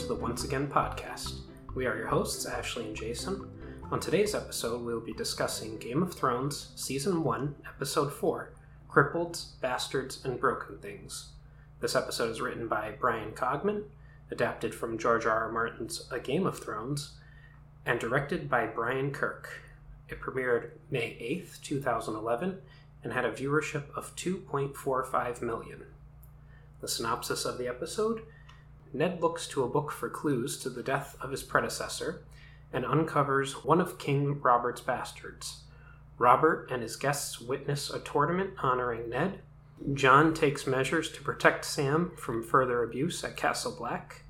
To the Once Again podcast. We are your hosts, Ashley and Jason. On today's episode, we will be discussing Game of Thrones, Season 1, Episode 4 Crippled, Bastards, and Broken Things. This episode is written by Bryan Cogman, adapted from George R. R. Martin's A Game of Thrones, and directed by Brian Kirk. It premiered May 8th, 2011, and had a viewership of 2.45 million. The synopsis of the episode Ned looks to a book for clues to the death of his predecessor and uncovers one of King Robert's bastards. Robert and his guests witness a tournament honoring Ned. Jon takes measures to protect Sam from further abuse at Castle Black.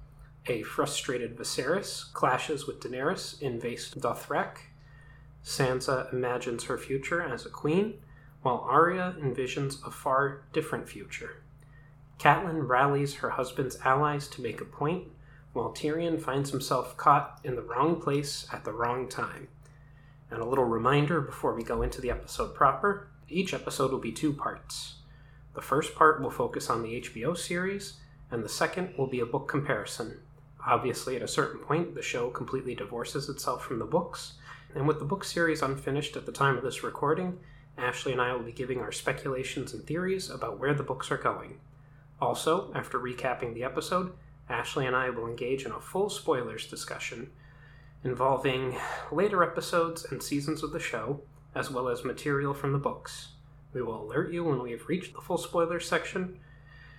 A frustrated Viserys clashes with Daenerys in Vaes Dothrak. Sansa imagines her future as a queen, while Arya envisions a far different future. Catelyn rallies her husband's allies to make a point, while Tyrion finds himself caught in the wrong place at the wrong time. And a little reminder before we go into the episode proper each episode will be two parts. The first part will focus on the HBO series, and the second will be a book comparison. Obviously, at a certain point, the show completely divorces itself from the books, and with the book series unfinished at the time of this recording, Ashley and I will be giving our speculations and theories about where the books are going. Also, after recapping the episode, Ashley and I will engage in a full spoilers discussion involving later episodes and seasons of the show, as well as material from the books. We will alert you when we have reached the full spoilers section,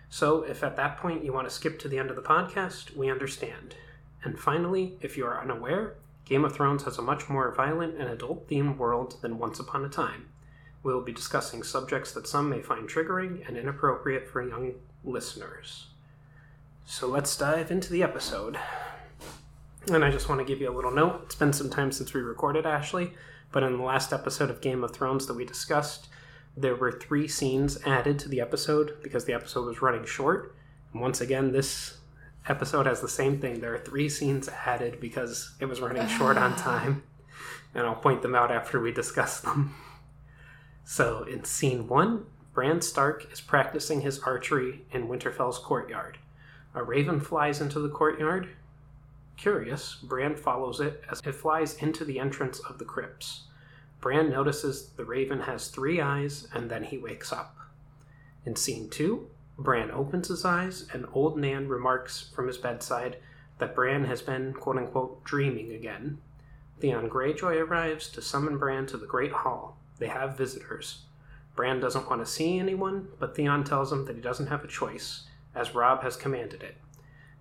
so if at that point you want to skip to the end of the podcast, we understand. And finally, if you are unaware, Game of Thrones has a much more violent and adult themed world than Once Upon a Time. We will be discussing subjects that some may find triggering and inappropriate for young listeners. So let's dive into the episode. And I just want to give you a little note. It's been some time since we recorded, Ashley, but in the last episode of Game of Thrones that we discussed, there were three scenes added to the episode because the episode was running short. And once again, this episode has the same thing. There are three scenes added because it was running short on time. And I'll point them out after we discuss them. So, in scene one, Bran Stark is practicing his archery in Winterfell's courtyard. A raven flies into the courtyard. Curious, Bran follows it as it flies into the entrance of the crypts. Bran notices the raven has three eyes and then he wakes up. In scene two, Bran opens his eyes and old Nan remarks from his bedside that Bran has been, quote unquote, dreaming again. Theon Greyjoy arrives to summon Bran to the Great Hall. They have visitors. Bran doesn't want to see anyone, but Theon tells him that he doesn't have a choice, as Robb has commanded it.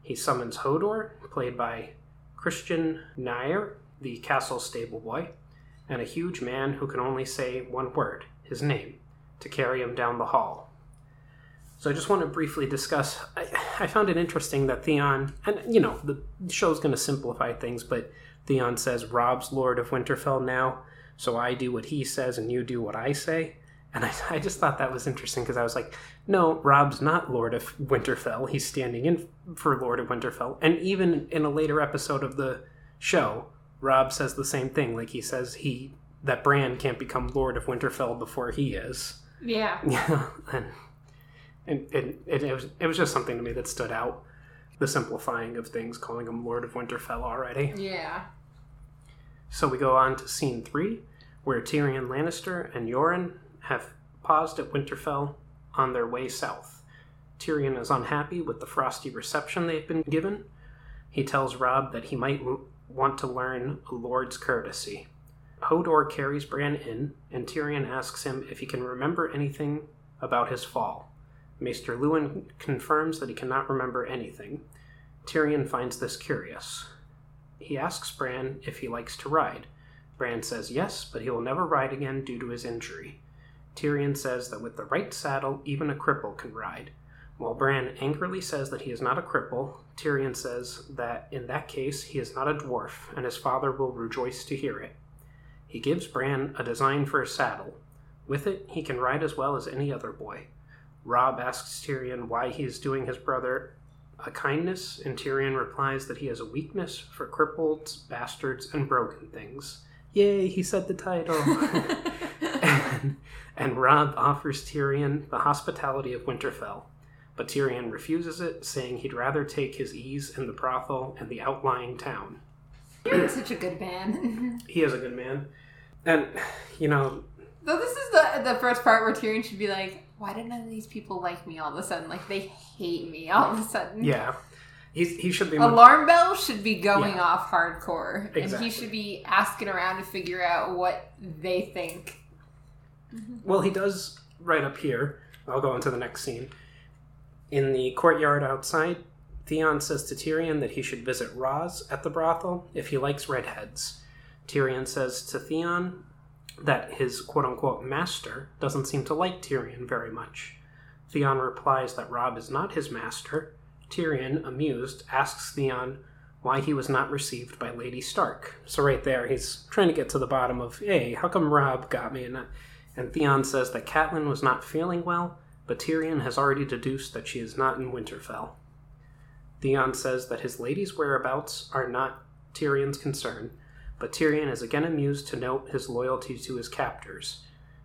He summons Hodor, played by Kristian Nairn, the castle stable boy, and a huge man who can only say one word, his name, to carry him down the hall. So I just want to briefly discuss. I, I found it interesting that Theon, and you know, the show's going to simplify things, but Theon says Robb's Lord of Winterfell now, so I do what he says and you do what I say. And I, I just thought that was interesting because I was like, no, Robb's not Lord of Winterfell. He's standing in for Lord of Winterfell. And even in a later episode of the show, Robb says the same thing. Like he says he that Bran can't become Lord of Winterfell before he is. Yeah. Yeah. and and, and it, it was it was just something to me that stood out. The simplifying of things, calling him Lord of Winterfell already. Yeah. So we go on to scene three, where Tyrion Lannister and Yoren have paused at Winterfell on their way south. Tyrion is unhappy with the frosty reception they've been given. He tells Robb that he might want to learn a lord's courtesy. Hodor carries Bran in, and Tyrion asks him if he can remember anything about his fall. Maester Luwin confirms that he cannot remember anything. Tyrion finds this curious. He asks Bran if he likes to ride. Bran says yes, but he will never ride again due to his injury. Tyrion says that with the right saddle, even a cripple can ride. While Bran angrily says that he is not a cripple, Tyrion says that in that case he is not a dwarf, and his father will rejoice to hear it. He gives Bran a design for a saddle. With it, he can ride as well as any other boy. Robb asks Tyrion why he is doing his brother a kindness, and Tyrion replies that he has a weakness for crippled, bastards, and broken things. Yay, he said the title. and, and Robb offers Tyrion the hospitality of Winterfell, but Tyrion refuses it, saying he'd rather take his ease in the brothel and the outlying town. You're such a good man. He is a good man. And, you know, Though this is the the first part where Tyrion should be like, why did none of these people like me all of a sudden? Like they hate me all of a sudden. yeah, he's, he should be. Alarm bell should be going Yeah. off hardcore, and he should be asking around to figure out what they think. Mm-hmm. Well, he does right up here. I'll go into the next scene. In the courtyard outside, Theon says to Tyrion that he should visit Ros at the brothel if he likes redheads. Tyrion says to Theon that his quote unquote master doesn't seem to like Tyrion very much. Theon replies that Robb is not his master. Tyrion, amused, asks Theon why he was not received by Lady Stark. So right there, he's trying to get to the bottom of, hey, how come Robb got me and not and Theon says that Catelyn was not feeling well, but Tyrion has already deduced that she is not in Winterfell. Theon says that his lady's whereabouts are not Tyrion's concern, but Tyrion is again amused to note his loyalty to his captors.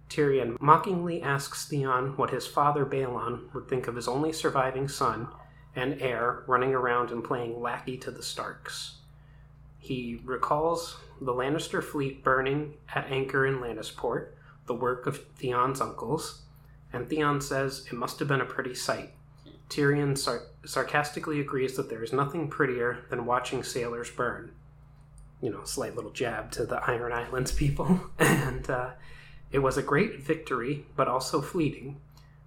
Tyrion mockingly asks Theon what his father Balon would think of his only surviving son and heir running around and playing lackey to the Starks. He recalls the Lannister fleet burning at anchor in Lannisport, the work of Theon's uncles, and Theon says it must have been a pretty sight. Tyrion sar- sarcastically agrees that there is nothing prettier than watching sailors burn. You know, slight little jab to the Iron Islands people. and uh, it was a great victory, but also fleeting.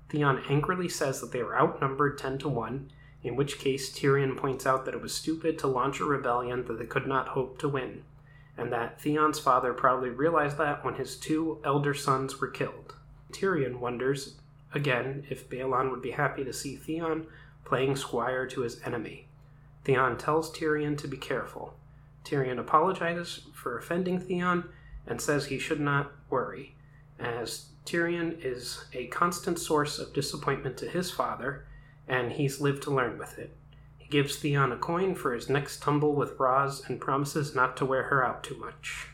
Theon angrily says that they were outnumbered 10 to 1, in which case Tyrion points out that it was stupid to launch a rebellion that they could not hope to win and that Theon's father probably realized that when his two elder sons were killed. Tyrion wonders, again, if Balon would be happy to see Theon playing squire to his enemy. Theon tells Tyrion to be careful. Tyrion apologizes for offending Theon and says he should not worry, as Tyrion is a constant source of disappointment to his father, and he's lived to learn with it. Gives Theon a coin for his next tumble with Ros and promises not to wear her out too much.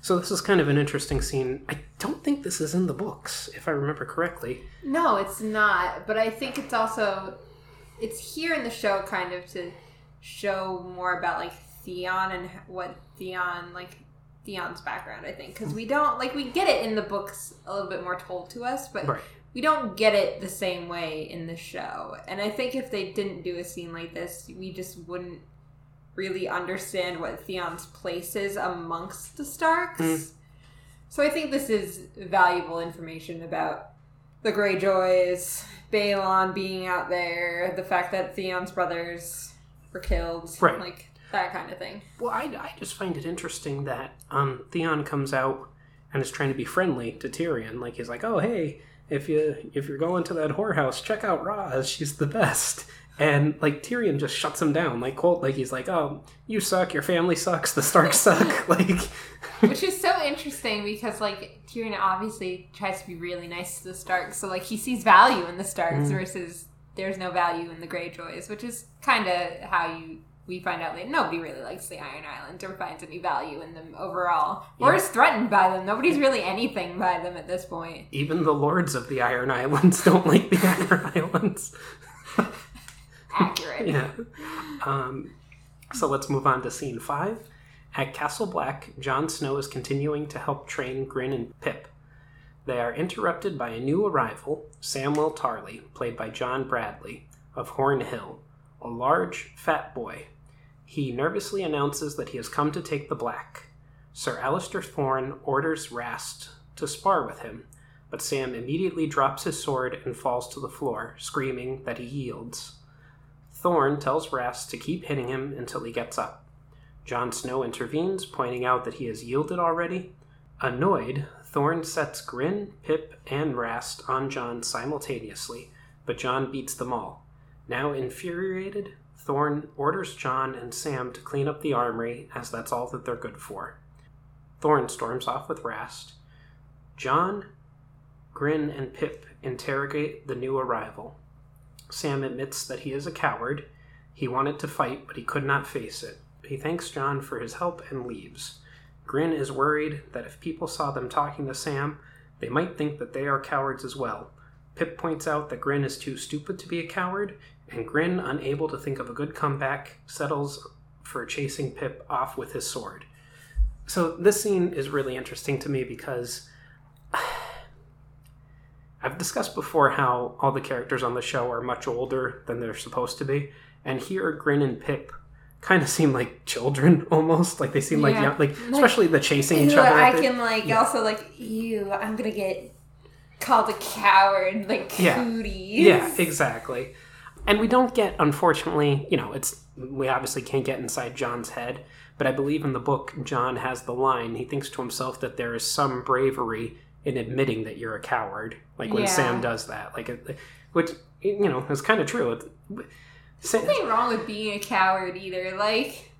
So this is kind of an interesting scene. I don't think this is in the books, if I remember correctly. No, it's not. But I think it's also it's here in the show kind of to show more about like Theon and what Theon like Theon's background. I think because we don't like we get it in the books a little bit more told to us, but Right. We don't get it the same way in the show. And I think if they didn't do a scene like this, we just wouldn't really understand what Theon's place is amongst the Starks. Mm. So I think this is valuable information about the Greyjoys, Balon being out there, the fact that Theon's brothers were killed, Right. like that kind of thing. Well, I, I just find it interesting that um, Theon comes out and is trying to be friendly to Tyrion. Like he's like, "Oh, hey, if you if you're going to that whorehouse, check out Ros. She's the best." And like Tyrion just shuts him down. Like Colt, like he's like, "Oh, you suck. Your family sucks. The Starks suck." like, Which is so interesting because like Tyrion obviously tries to be really nice to the Starks, so like he sees value in the Starks Mm. versus there's no value in the Greyjoys, which is kind of how you we find out that Nobody really likes the Iron Island or finds any value in them overall, or Yeah. is threatened by them. Nobody's really anything by them at this point. even the lords of the Iron Islands don't like the Iron Islands. Accurate. yeah. Um, so let's move on to scene five. At Castle Black, Jon Snow is continuing to help train Grenn and Pip. They are interrupted by a new arrival, Samwell Tarley, played by John Bradley, of Horn Hill, a large, fat boy. He nervously announces that he has come to take the Black. Sir Alliser Thorne orders Rast to spar with him, but Sam immediately drops his sword and falls to the floor, screaming that he yields. Thorne tells Rast to keep hitting him until he gets up. Jon Snow intervenes, pointing out that he has yielded already. Annoyed, Thorne sets Grenn, Pip, and Rast on Jon simultaneously, but Jon beats them all. Now infuriated, Thorne orders Jon and Sam to clean up the armory, as that's all that they're good for. Thorne storms off with Rast. Jon, Grenn, and Pip interrogate the new arrival. Sam admits that he is a coward. He wanted to fight, but he could not face it. He thanks Jon for his help and leaves. Grenn is worried that if people saw them talking to Sam, they might think that they are cowards as well. Pip points out that Grenn is too stupid to be a coward, and Grenn, unable to think of a good comeback, settles for chasing Pip off with his sword. So this scene is really interesting to me because I've discussed before how all the characters on the show are much older than they're supposed to be, and here Grenn and Pip kind of seem like children almost. Like they seem like Yeah. young, like especially the chasing each Ew, other. I can like Yeah. also like you. I'm gonna get called a coward, like Yeah. cooties. Yeah, exactly. And we don't get, unfortunately, you know, it's we obviously can't get inside Jon's head, but I believe in the book Jon has the line. He thinks to himself that there is some bravery in admitting that you're a coward, like when Yeah. Sam does that, like, which you know is kind of true. It, Sam, Nothing wrong with being a coward either. Like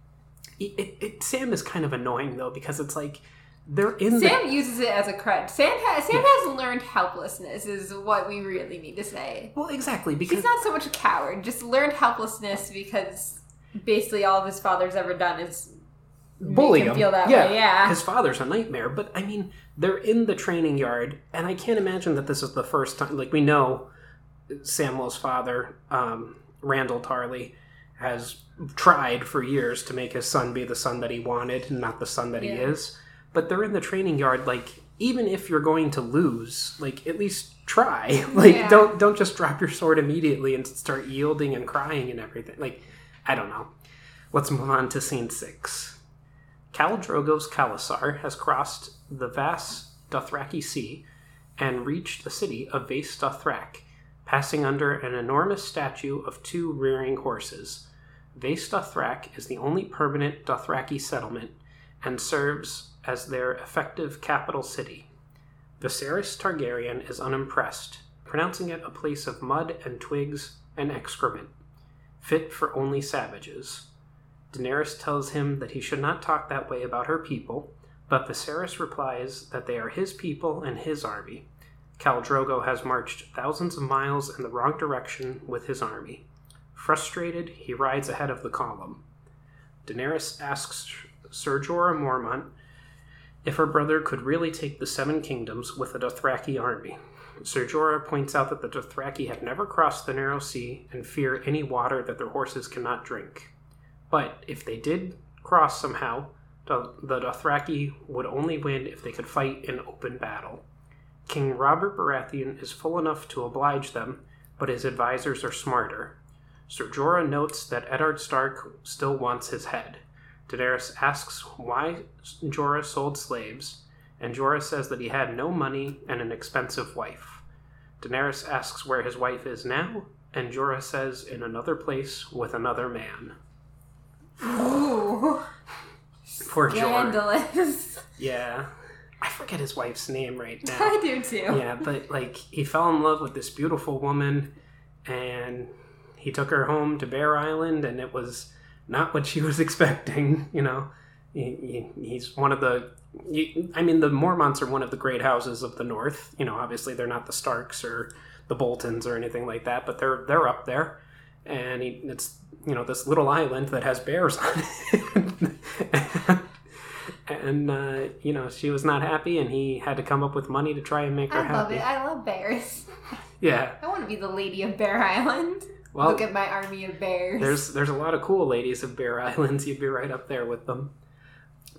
it, it- Sam is kind of annoying though because it's like they're in the Sam uses it as a crutch. Sam has Sam has learned helplessness is what we really need to say. well exactly because He's not so much a coward, just learned helplessness because basically all of his father's ever done is make bully him him. feel that yeah, way. Yeah. his father's a nightmare. But I mean, they're in the training yard, and I can't imagine that this is the first time. Like we know, Samuel's father, um, Randyll Tarley, has tried for years to make his son be the son that he wanted, and not the son that he is. But they're in the training yard. Like even if you're going to lose, like at least try. Like Yeah. don't don't just drop your sword immediately and start yielding and crying and everything. Like I don't know. Let's move on to scene six. Khal Drogo's Khalasar has crossed the vast Dothraki Sea and reached the city of Vaes Dothrak, passing under an enormous statue of two rearing horses. Vaes Dothrak is the only permanent Dothraki settlement and serves as their effective capital city. Viserys Targaryen is unimpressed, pronouncing it a place of mud and twigs and excrement, fit for only savages. Daenerys tells him that he should not talk that way about her people, but Viserys replies that they are his people and his army. Khal Drogo has marched thousands of miles in the wrong direction with his army. Frustrated, he rides ahead of the column. Daenerys asks Ser Jorah Mormont if her brother could really take the Seven Kingdoms with a Dothraki army. Ser Jorah points out that the Dothraki have never crossed the narrow sea and fear any water that their horses cannot drink. But if they did cross somehow, the Dothraki would only win if they could fight in open battle. King Robert Baratheon is full enough to oblige them, but his advisors are smarter. Ser Jorah notes that Eddard Stark still wants his head. Daenerys asks why Jorah sold slaves, and Jorah says that he had no money and an expensive wife. Daenerys asks where his wife is now, and Jorah says in another place with another man. Ooh. Poor Jorah. Yeah. I forget his wife's name right now. I do too. yeah, but like he fell in love with this beautiful woman and he took her home to Bear Island and it was not what she was expecting, you know. He, he, he's one of the you, I mean the Mormonts are one of the great houses of the north. You know, obviously they're not the Starks or the Boltons or anything like that, but they're they're up there. And he, it's you know this little island that has bears on it. and uh, you know she was not happy, and he had to come up with money to try and make her I love happy. it. I love bears. Yeah. I want to be the lady of Bear Island. Well, Look at my army of bears. there's there's a lot of cool ladies of Bear Islands. You'd be right up there with them.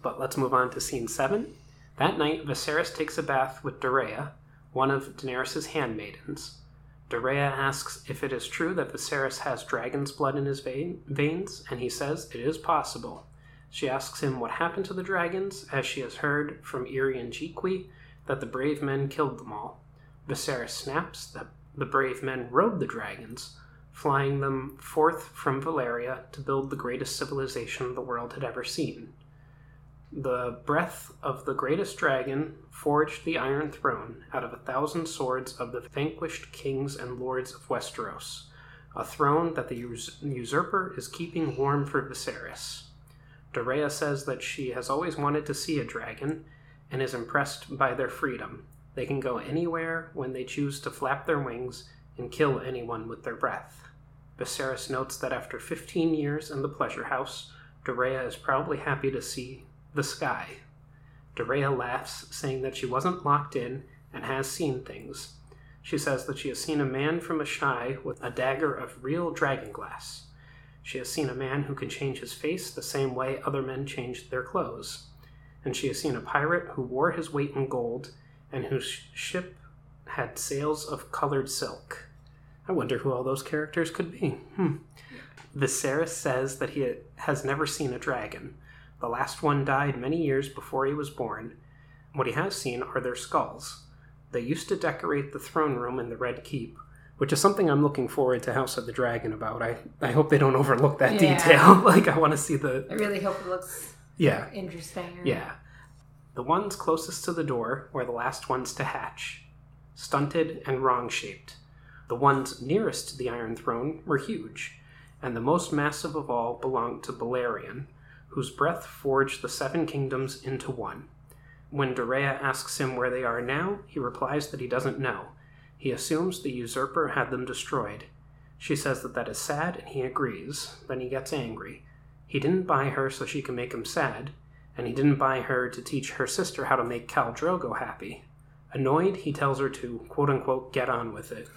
But let's move on to scene seven. That night, Viserys takes a bath with Doreah, one of Daenerys' handmaidens. Doreah asks if it is true that Viserys has dragon's blood in his vein, veins, and he says it is possible. She asks him what happened to the dragons, as she has heard from Irri and that the brave men killed them all. Viserys snaps that the brave men rode the dragons, flying them forth from Valyria to build the greatest civilization the world had ever seen. The breath of the greatest dragon forged the Iron Throne out of a thousand swords of the vanquished kings and lords of Westeros, a throne that the us- usurper is keeping warm for Viserys. Doreah says that she has always wanted to see a dragon and is impressed by their freedom. They can go anywhere when they choose to flap their wings and kill anyone with their breath. Viserys notes that after 15 years in the pleasure house, Doreah is probably happy to see the sky. Doreah laughs, saying that she wasn't locked in and has seen things. She says that she has seen a man from a Asshai with a dagger of real dragon glass. She has seen a man who can change his face the same way other men change their clothes. And she has seen a pirate who wore his weight in gold and whose ship had sails of colored silk. I wonder who all those characters could be. Hmm. Viserys says that he has never seen a dragon. The last one died many years before he was born. What he has seen are their skulls. They used to decorate the throne room in the Red Keep, which is something I'm looking forward to House of the Dragon about. I, I hope they don't overlook that Yeah. detail. like, I want to see the. I really hope it looks Yeah. interesting. or- Yeah. The ones closest to the door were the last ones to hatch, stunted and wrong shaped. The ones nearest the Iron Throne were huge, and the most massive of all belonged to Balerion, whose breath forged the Seven Kingdoms into one. When Doreah asks him where they are now, he replies that he doesn't know. He assumes the usurper had them destroyed. She says that that is sad, and he agrees. Then he gets angry. He didn't buy her so she can make him sad, and he didn't buy her to teach her sister how to make Khal Drogo happy. Annoyed, he tells her to quote unquote get on with it.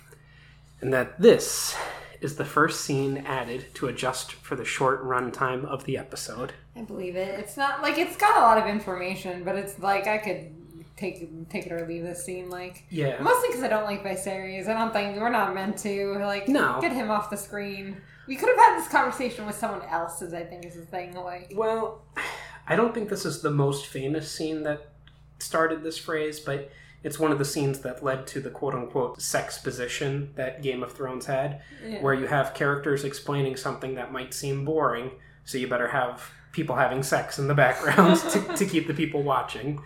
And that this is the first scene added to adjust for the short runtime of the episode. I believe it. It's not like it's got a lot of information, but it's like I could take take it or leave this scene. Like Yeah. mostly because I don't like Viserys. I don't think we're not meant to like No. get him off the screen. We could have had this conversation with someone else. Is I think is the thing. Like Well, I don't think this is the most famous scene that started this phrase, but it's one of the scenes that led to the quote unquote sexposition that Game of Thrones had, yeah. where you have characters explaining something that might seem boring, so you better have people having sex in the background to, to keep the people watching.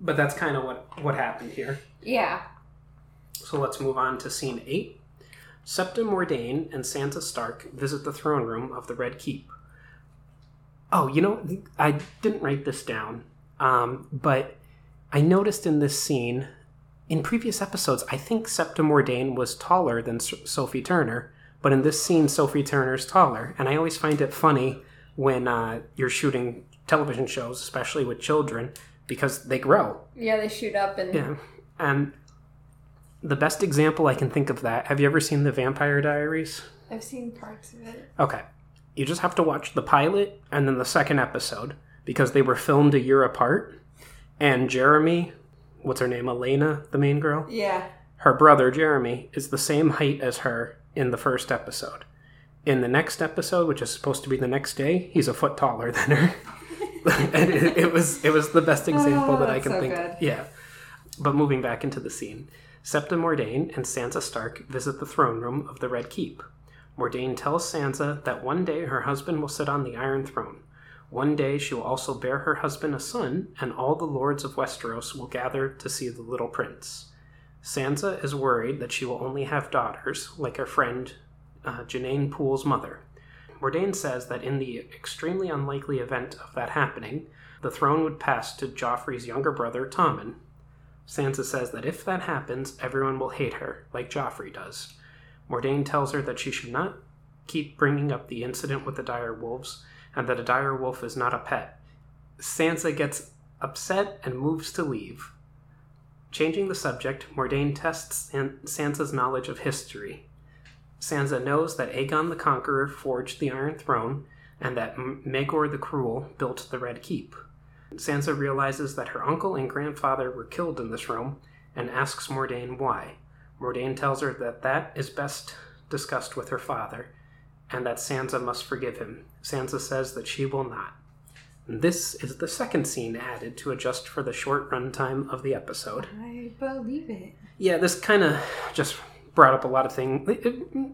But that's kind of what, what happened here. yeah. So let's move on to scene 8. Septa Mordane and Sansa Stark visit the throne room of the Red Keep. Oh, you know, I didn't write this down, um, but I noticed in this scene, in previous episodes, I think Septa Mordane was taller than S- Sophie Turner, but in this scene, Sophie Turner's taller. And I always find it funny when uh, you're shooting television shows, especially with children, because they grow. Yeah, they shoot up and Yeah. And the best example I can think of that, have you ever seen The Vampire Diaries? I've seen parts of it. Okay. You just have to watch the pilot and then the second episode because they were filmed a year apart. And Jeremy, what's her name? Elena, the main girl? Yeah. Her brother, Jeremy, is the same height as her in the first episode. In the next episode, which is supposed to be the next day, he's a foot taller than her. and it, it was it was the best example Oh, that I can so think. good. Yeah. But moving back into the scene, Septa Mordane and Sansa Stark visit the throne room of the Red Keep. Mordane tells Sansa that one day her husband will sit on the Iron Throne. One day she will also bear her husband a son, and all the lords of Westeros will gather to see the little prince. Sansa is worried that she will only have daughters, like her friend uh, Janine Poole's mother. Mordane says that in the extremely unlikely event of that happening, the throne would pass to Joffrey's younger brother, Tommen. Sansa says that if that happens, everyone will hate her, like Joffrey does. Mordane tells her that she should not keep bringing up the incident with the dire wolves, and that a dire wolf is not a pet. Sansa gets upset and moves to leave. Changing the subject, Mordane tests San- Sansa's knowledge of history. Sansa knows that Aegon the Conqueror forged the Iron Throne, and that Maegor the Cruel built the Red Keep. Sansa realizes that her uncle and grandfather were killed in this room, and asks Mordane why. Mordane tells her that that is best discussed with her father, and that Sansa must forgive him. Sansa says that she will not. And this is the second scene added to adjust for the short runtime of the episode. I believe it. Yeah, this kind of just brought up a lot of things.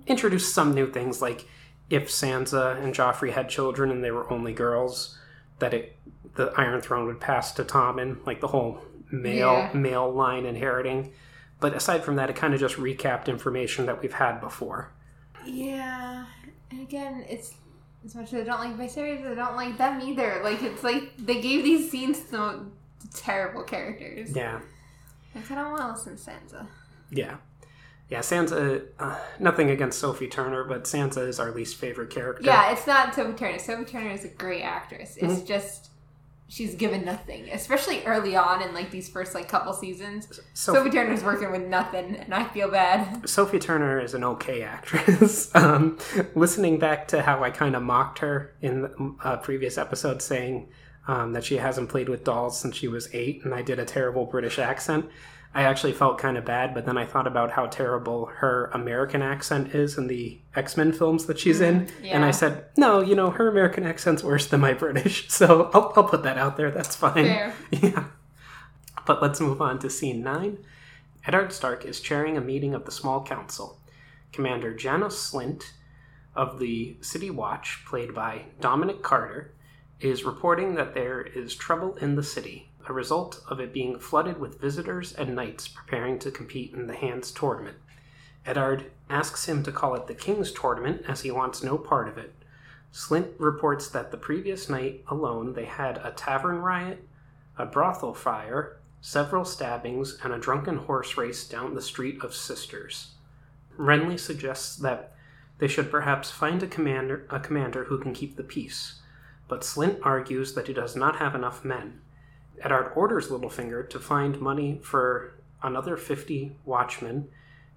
Introduced some new things, like if Sansa and Joffrey had children and they were only girls, that it the Iron Throne would pass to Tommen, like the whole male Yeah. male line inheriting. But aside from that, it kind of just recapped information that we've had before. Yeah, and again, it's as much as I don't like Viserys, I don't like them either. Like it's like they gave these scenes to terrible characters. Yeah, Like I don't want to listen to Sansa. yeah, yeah. Sansa. Uh, nothing against Sophie Turner, but Sansa is our least favorite character. Yeah, it's not Sophie Turner. Sophie Turner is a great actress. It's just she's given nothing, especially early on in like these first like couple seasons. Sophie, Sophie Turner's working with nothing, and I feel bad. Sophie Turner is an okay actress. um, listening back to how I kind of mocked her in a previous episode, saying um, that she hasn't played with dolls since she was eight, and I did a terrible British accent. I actually felt kind of bad, but then I thought about how terrible her American accent is in the X Men films that she's in, mm, and I said, no, you know, her American accent's worse than my British, so I'll, I'll put that out there. That's fine. Fair. Yeah. But let's move on to scene 9. Eddard Stark is chairing a meeting of the small council. Commander Janos Slint of the City Watch, played by Dominic Carter, is reporting that there is trouble in the city, a result of it being flooded with visitors and knights preparing to compete in the Hands tournament. Eddard asks him to call it the King's Tournament as he wants no part of it. Slint reports that the previous night alone they had a tavern riot, a brothel fire, several stabbings, and a drunken horse race down the Street of Sisters. Renly suggests that they should perhaps find a commander, a commander who can keep the peace, but Slint argues that he does not have enough men. Eddard orders Littlefinger to find money for another 50 watchmen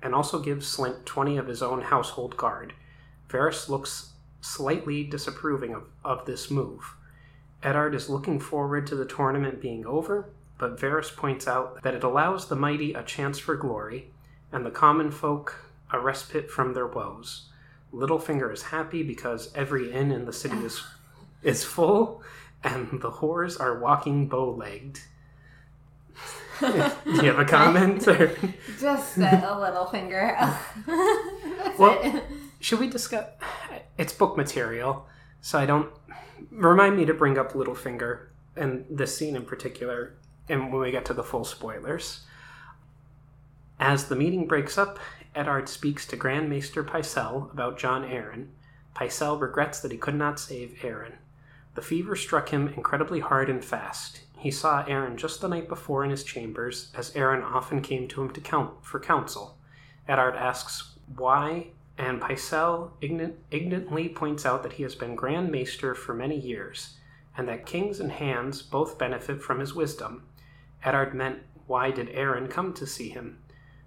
and also gives Slint 20 of his own household guard. Varys looks slightly disapproving of, of this move. Eddard is looking forward to the tournament being over, but Varys points out that it allows the mighty a chance for glory, and the common folk a respite from their woes. Littlefinger is happy because every inn in the city is, is full, and the whores are walking bow-legged. Do you have a comment? Or Just a, a little finger. Well- it. should we discuss? It's book material, so I don't. Remind me to bring up Littlefinger and this scene in particular, and when we get to the full spoilers. As the meeting breaks up, Eddard speaks to Grand Maester Pycelle about Jon Arryn. Pycelle regrets that he could not save Arryn. The fever struck him incredibly hard and fast. He saw Arryn just the night before in his chambers, as Arryn often came to him to count for counsel. Eddard asks why, and ign- ignorantly points out that he has been Grand Maester for many years, and that kings and hands both benefit from his wisdom. Eddard meant, why did Arryn come to see him?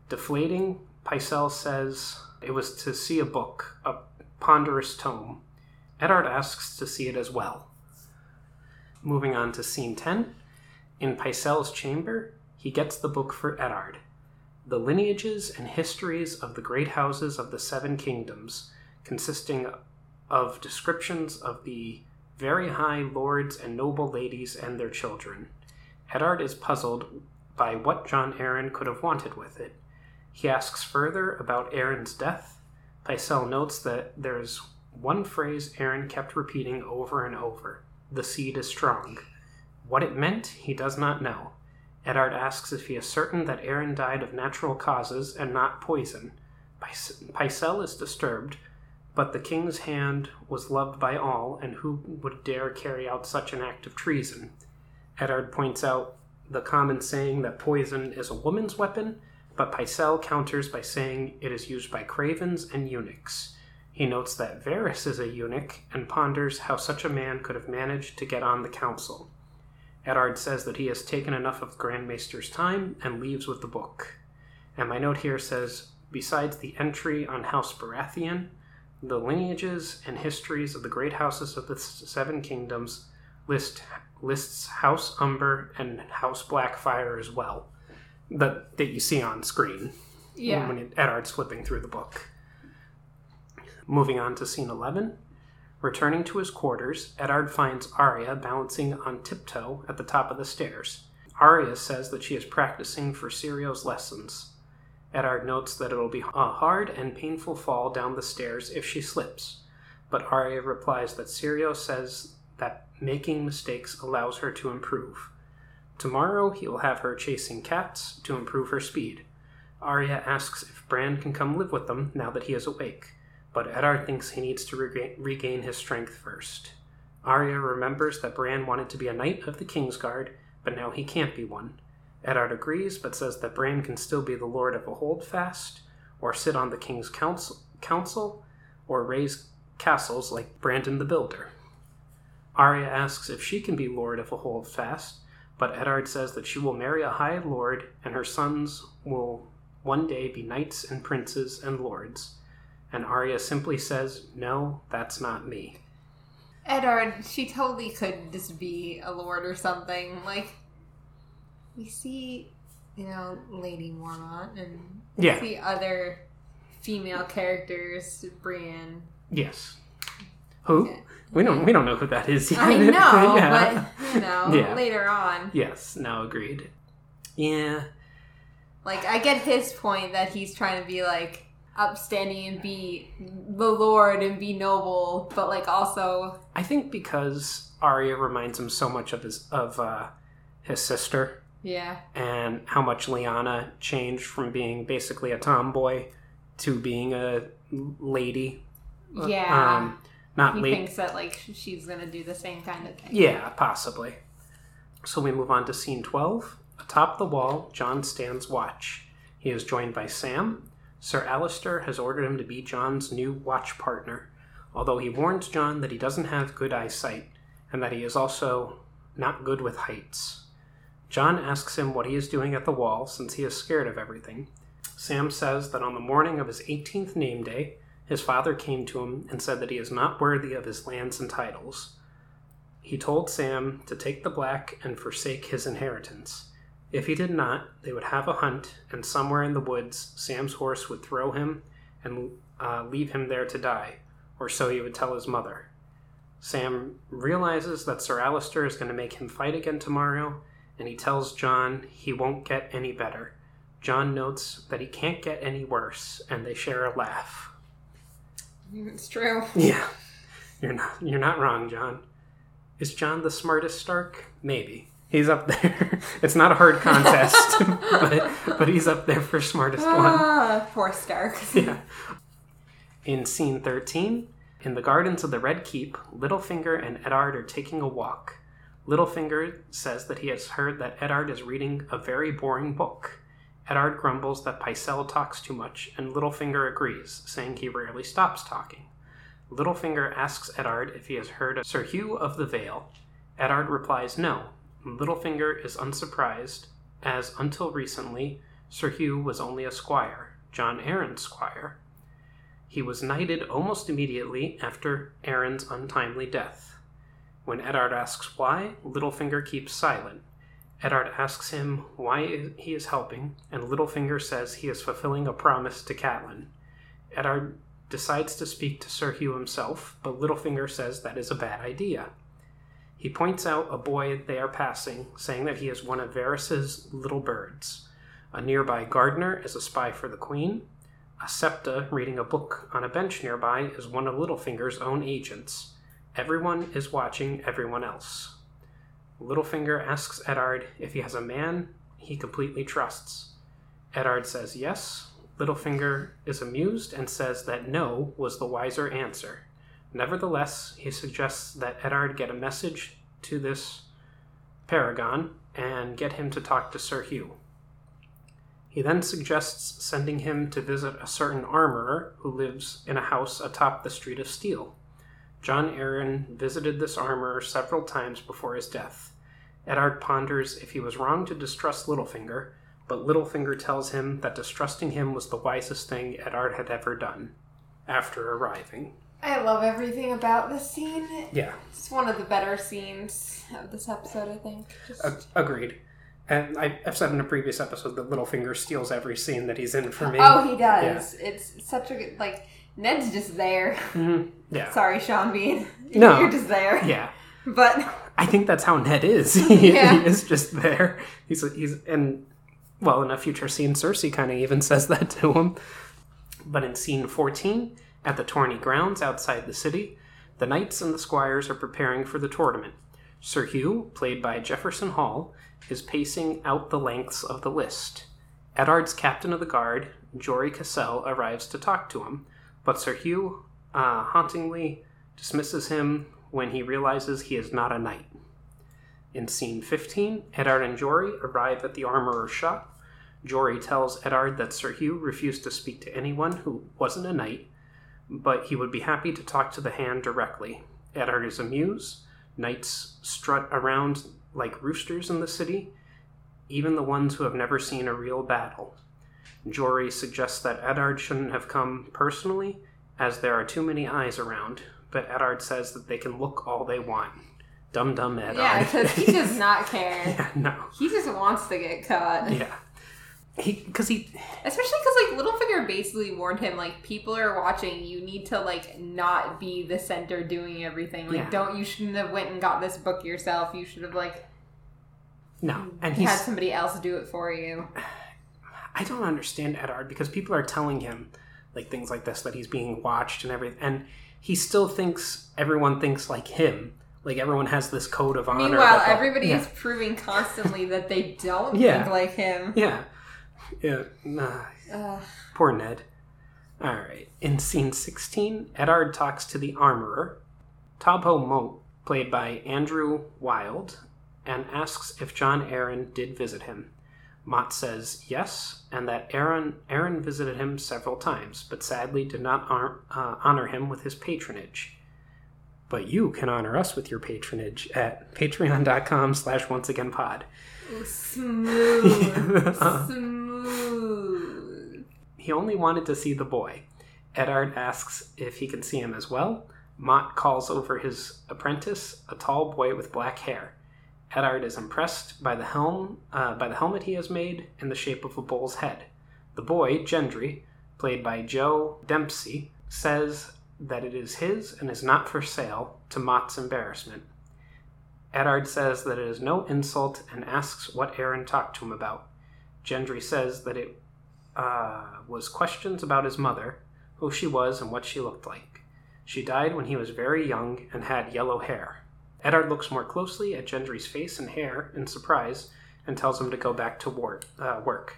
Deflating, Pycelle says it was to see a book, a ponderous tome. Eddard asks to see it as well. Moving on to scene 10. In Pycelle's chamber, he gets the book for Eddard The lineages and histories of the great houses of the Seven Kingdoms, consisting of descriptions of the very high lords and noble ladies and their children. Eddard is puzzled by what Jon Arryn could have wanted with it. He asks further about Arryn's death. Pycelle notes that there's one phrase Arryn kept repeating over and over the seed is strong. What it meant, he does not know. Eddard asks if he is certain that Arryn died of natural causes and not poison. Pycelle is disturbed, but the king's hand was loved by all, and who would dare carry out such an act of treason? Eddard points out the common saying that poison is a woman's weapon, but Pycelle counters by saying it is used by cravens and eunuchs. He notes that Varys is a eunuch and ponders how such a man could have managed to get on the council. Eddard says that he has taken enough of Grand Maester's time and leaves with the book. And my note here says besides the entry on House Baratheon, the lineages and histories of the great houses of the Seven Kingdoms list lists House Umber and House Blackfyre as well, that that you see on screen Yeah. when Eddard's flipping through the book. Moving on to scene 11. Returning to his quarters, Eddard finds Arya balancing on tiptoe at the top of the stairs. Arya says that she is practicing for Syrio's lessons. Eddard notes that it'll be a hard and painful fall down the stairs if she slips, but Arya replies that Sirio says that making mistakes allows her to improve. Tomorrow he will have her chasing cats to improve her speed. Arya asks if Bran can come live with them now that he is awake, but Eddard thinks he needs to regain, regain his strength first. Arya remembers that Bran wanted to be a knight of the Kingsguard, but now he can't be one. Eddard agrees, but says that Bran can still be the lord of a holdfast, or sit on the king's council, council or raise castles like Brandon the Builder. Arya asks if she can be lord of a holdfast, but Eddard says that she will marry a high lord, and her sons will one day be knights and princes and lords. And Arya simply says, No, that's not me. Eddard, she totally could just be a lord or something. Like, we see, you know, Lady Mormont, and we Yeah. see other female characters, Brienne. Yes. Who? We don't we don't know who that is yet. I know, Yeah. but, you know, Yeah. later on. Yes, no agreed. Yeah. Like, I get his point that he's trying to be, like, upstanding and be the lord and be noble, but, like, also, I think because Arya reminds him so much of his of uh, his sister yeah. and how much Lyanna changed from being basically a tomboy to being a lady. Uh, Yeah. Um, not he late. thinks that, like, she's gonna do the same kind of thing. Yeah, possibly. So we move on to scene 12. Atop the wall, Jon stands watch. He is joined by Sam. Sir Alliser has ordered him to be Jon's new watch partner, although he warns Jon that he doesn't have good eyesight and that he is also not good with heights. Jon asks him what he is doing at the wall since he is scared of everything. Sam says that on the morning of his 18th name day, his father came to him and said that he is not worthy of his lands and titles. He told Sam to take the black and forsake his inheritance. If he did not, they would have a hunt, and somewhere in the woods, Sam's horse would throw him and uh, leave him there to die, or so he would tell his mother. Sam realizes that Sir Alliser is going to make him fight again tomorrow, and he tells Jon he won't get any better. Jon notes that he can't get any worse, and they share a laugh. It's true. Yeah, you're not you're not wrong, Jon. Is Jon the smartest Stark? Maybe he's up there. it's not a hard contest, but but he's up there for smartest one. Ah, poor Stark. Yeah. In scene thirteen, in the gardens of the Red Keep, Littlefinger and Eddard are taking a walk. Littlefinger says that he has heard that Eddard is reading a very boring book. Eddard grumbles that Pycelle talks too much, and Littlefinger agrees, saying he rarely stops talking. Littlefinger asks Eddard if he has heard of Sir Hugh of the Vale. Eddard replies no. Littlefinger is unsurprised, as until recently, Sir Hugh was only a squire, Jon Arryn's squire. He was knighted almost immediately after Arryn's untimely death. When Eddard asks why, Littlefinger keeps silent. Eddard asks him why he is helping, and Littlefinger says he is fulfilling a promise to Catelyn. Eddard decides to speak to Sir Hugh himself, but Littlefinger says that is a bad idea. He points out a boy they are passing, saying that he is one of Varys's little birds. A nearby gardener is a spy for the queen. A septa reading a book on a bench nearby is one of Littlefinger's own agents. Everyone is watching everyone else. Littlefinger asks Eddard if he has a man he completely trusts. Eddard says yes. Littlefinger is amused and says that no was the wiser answer. Nevertheless, he suggests that Eddard get a message to this paragon and get him to talk to Sir Hugh. He then suggests sending him to visit a certain armorer who lives in a house atop the Street of Steel. Jon Arryn visited this armorer several times before his death. Eddard ponders if he was wrong to distrust Littlefinger, but Littlefinger tells him that distrusting him was the wisest thing Eddard had ever done after arriving. I love everything about this scene. Yeah, It's one of the better scenes of this episode, I think. Just, ag- agreed. And I, I've said in a previous episode that Littlefinger steals every scene that he's in for me. oh, he does. It's such a good like. Ned's just there. Mhm. Yeah. Sorry, Sean Bean. No. You're just there. Yeah. But I think that's how Ned is. he, Yeah. he is just there. He's he's and well, in a future scene, Cersei kind of even says that to him. But in scene fourteen, at the tourney grounds outside the city, the knights and the squires are preparing for the tournament. Sir Hugh, played by Jefferson Hall, is pacing out the lengths of the list. Eddard's captain of the guard, Jory Cassel, arrives to talk to him. but Sir Hugh uh, hauntingly dismisses him when he realizes he is not a knight. In scene 15, Eddard and Jory arrive at the armorer's shop. Jory tells Eddard that Sir Hugh refused to speak to anyone who wasn't a knight, but he would be happy to talk to the hand directly. Eddard is amused. Knights strut around like roosters in the city, even the ones who have never seen a real battle. Jory suggests that Eddard shouldn't have come personally, as there are too many eyes around, but Eddard says that they can look all they want. Dum dum Eddard. Yeah, because he does not care. yeah, no. He just wants to get caught. Yeah. He, because he, Especially because like Littlefinger basically warned him like people are watching. You need to like not be the center doing everything. Like Yeah. don't you shouldn't have went and got this book yourself. You should have like no, and had somebody else do it for you. I don't understand Eddard because people are telling him like things like this that he's being watched and everything, and he still thinks everyone thinks like him. Like everyone has this code of honor. Meanwhile, everybody yeah. is proving constantly that they don't Yeah. think like him. Yeah, yeah. Nah, Ugh. poor Ned. All right. In scene sixteen, Eddard talks to the armorer, Tobho Mott, played by Andrew Wilde, and asks if Jon Arryn did visit him. Mott says yes, and that Arryn Arryn visited him several times, but sadly did not hon- uh, honor him with his patronage. But you can honor us with your patronage at patreon.com slash once again pod. Smooth. He only wanted to see the boy. Eddard asks if he can see him as well. Mott calls over his apprentice, a tall boy with black hair. Eddard is impressed by the helm, uh, by the helmet he has made in the shape of a bull's head. The boy, Gendry, played by Joe Dempsie, says that it is his and is not for sale, to Mott's embarrassment. Eddard says that it is no insult and asks what Arryn talked to him about. Gendry says that it uh, was questions about his mother, who she was and what she looked like. She died when he was very young and had yellow hair. Eddard looks more closely at Gendry's face and hair in surprise and tells him to go back to war- uh, work.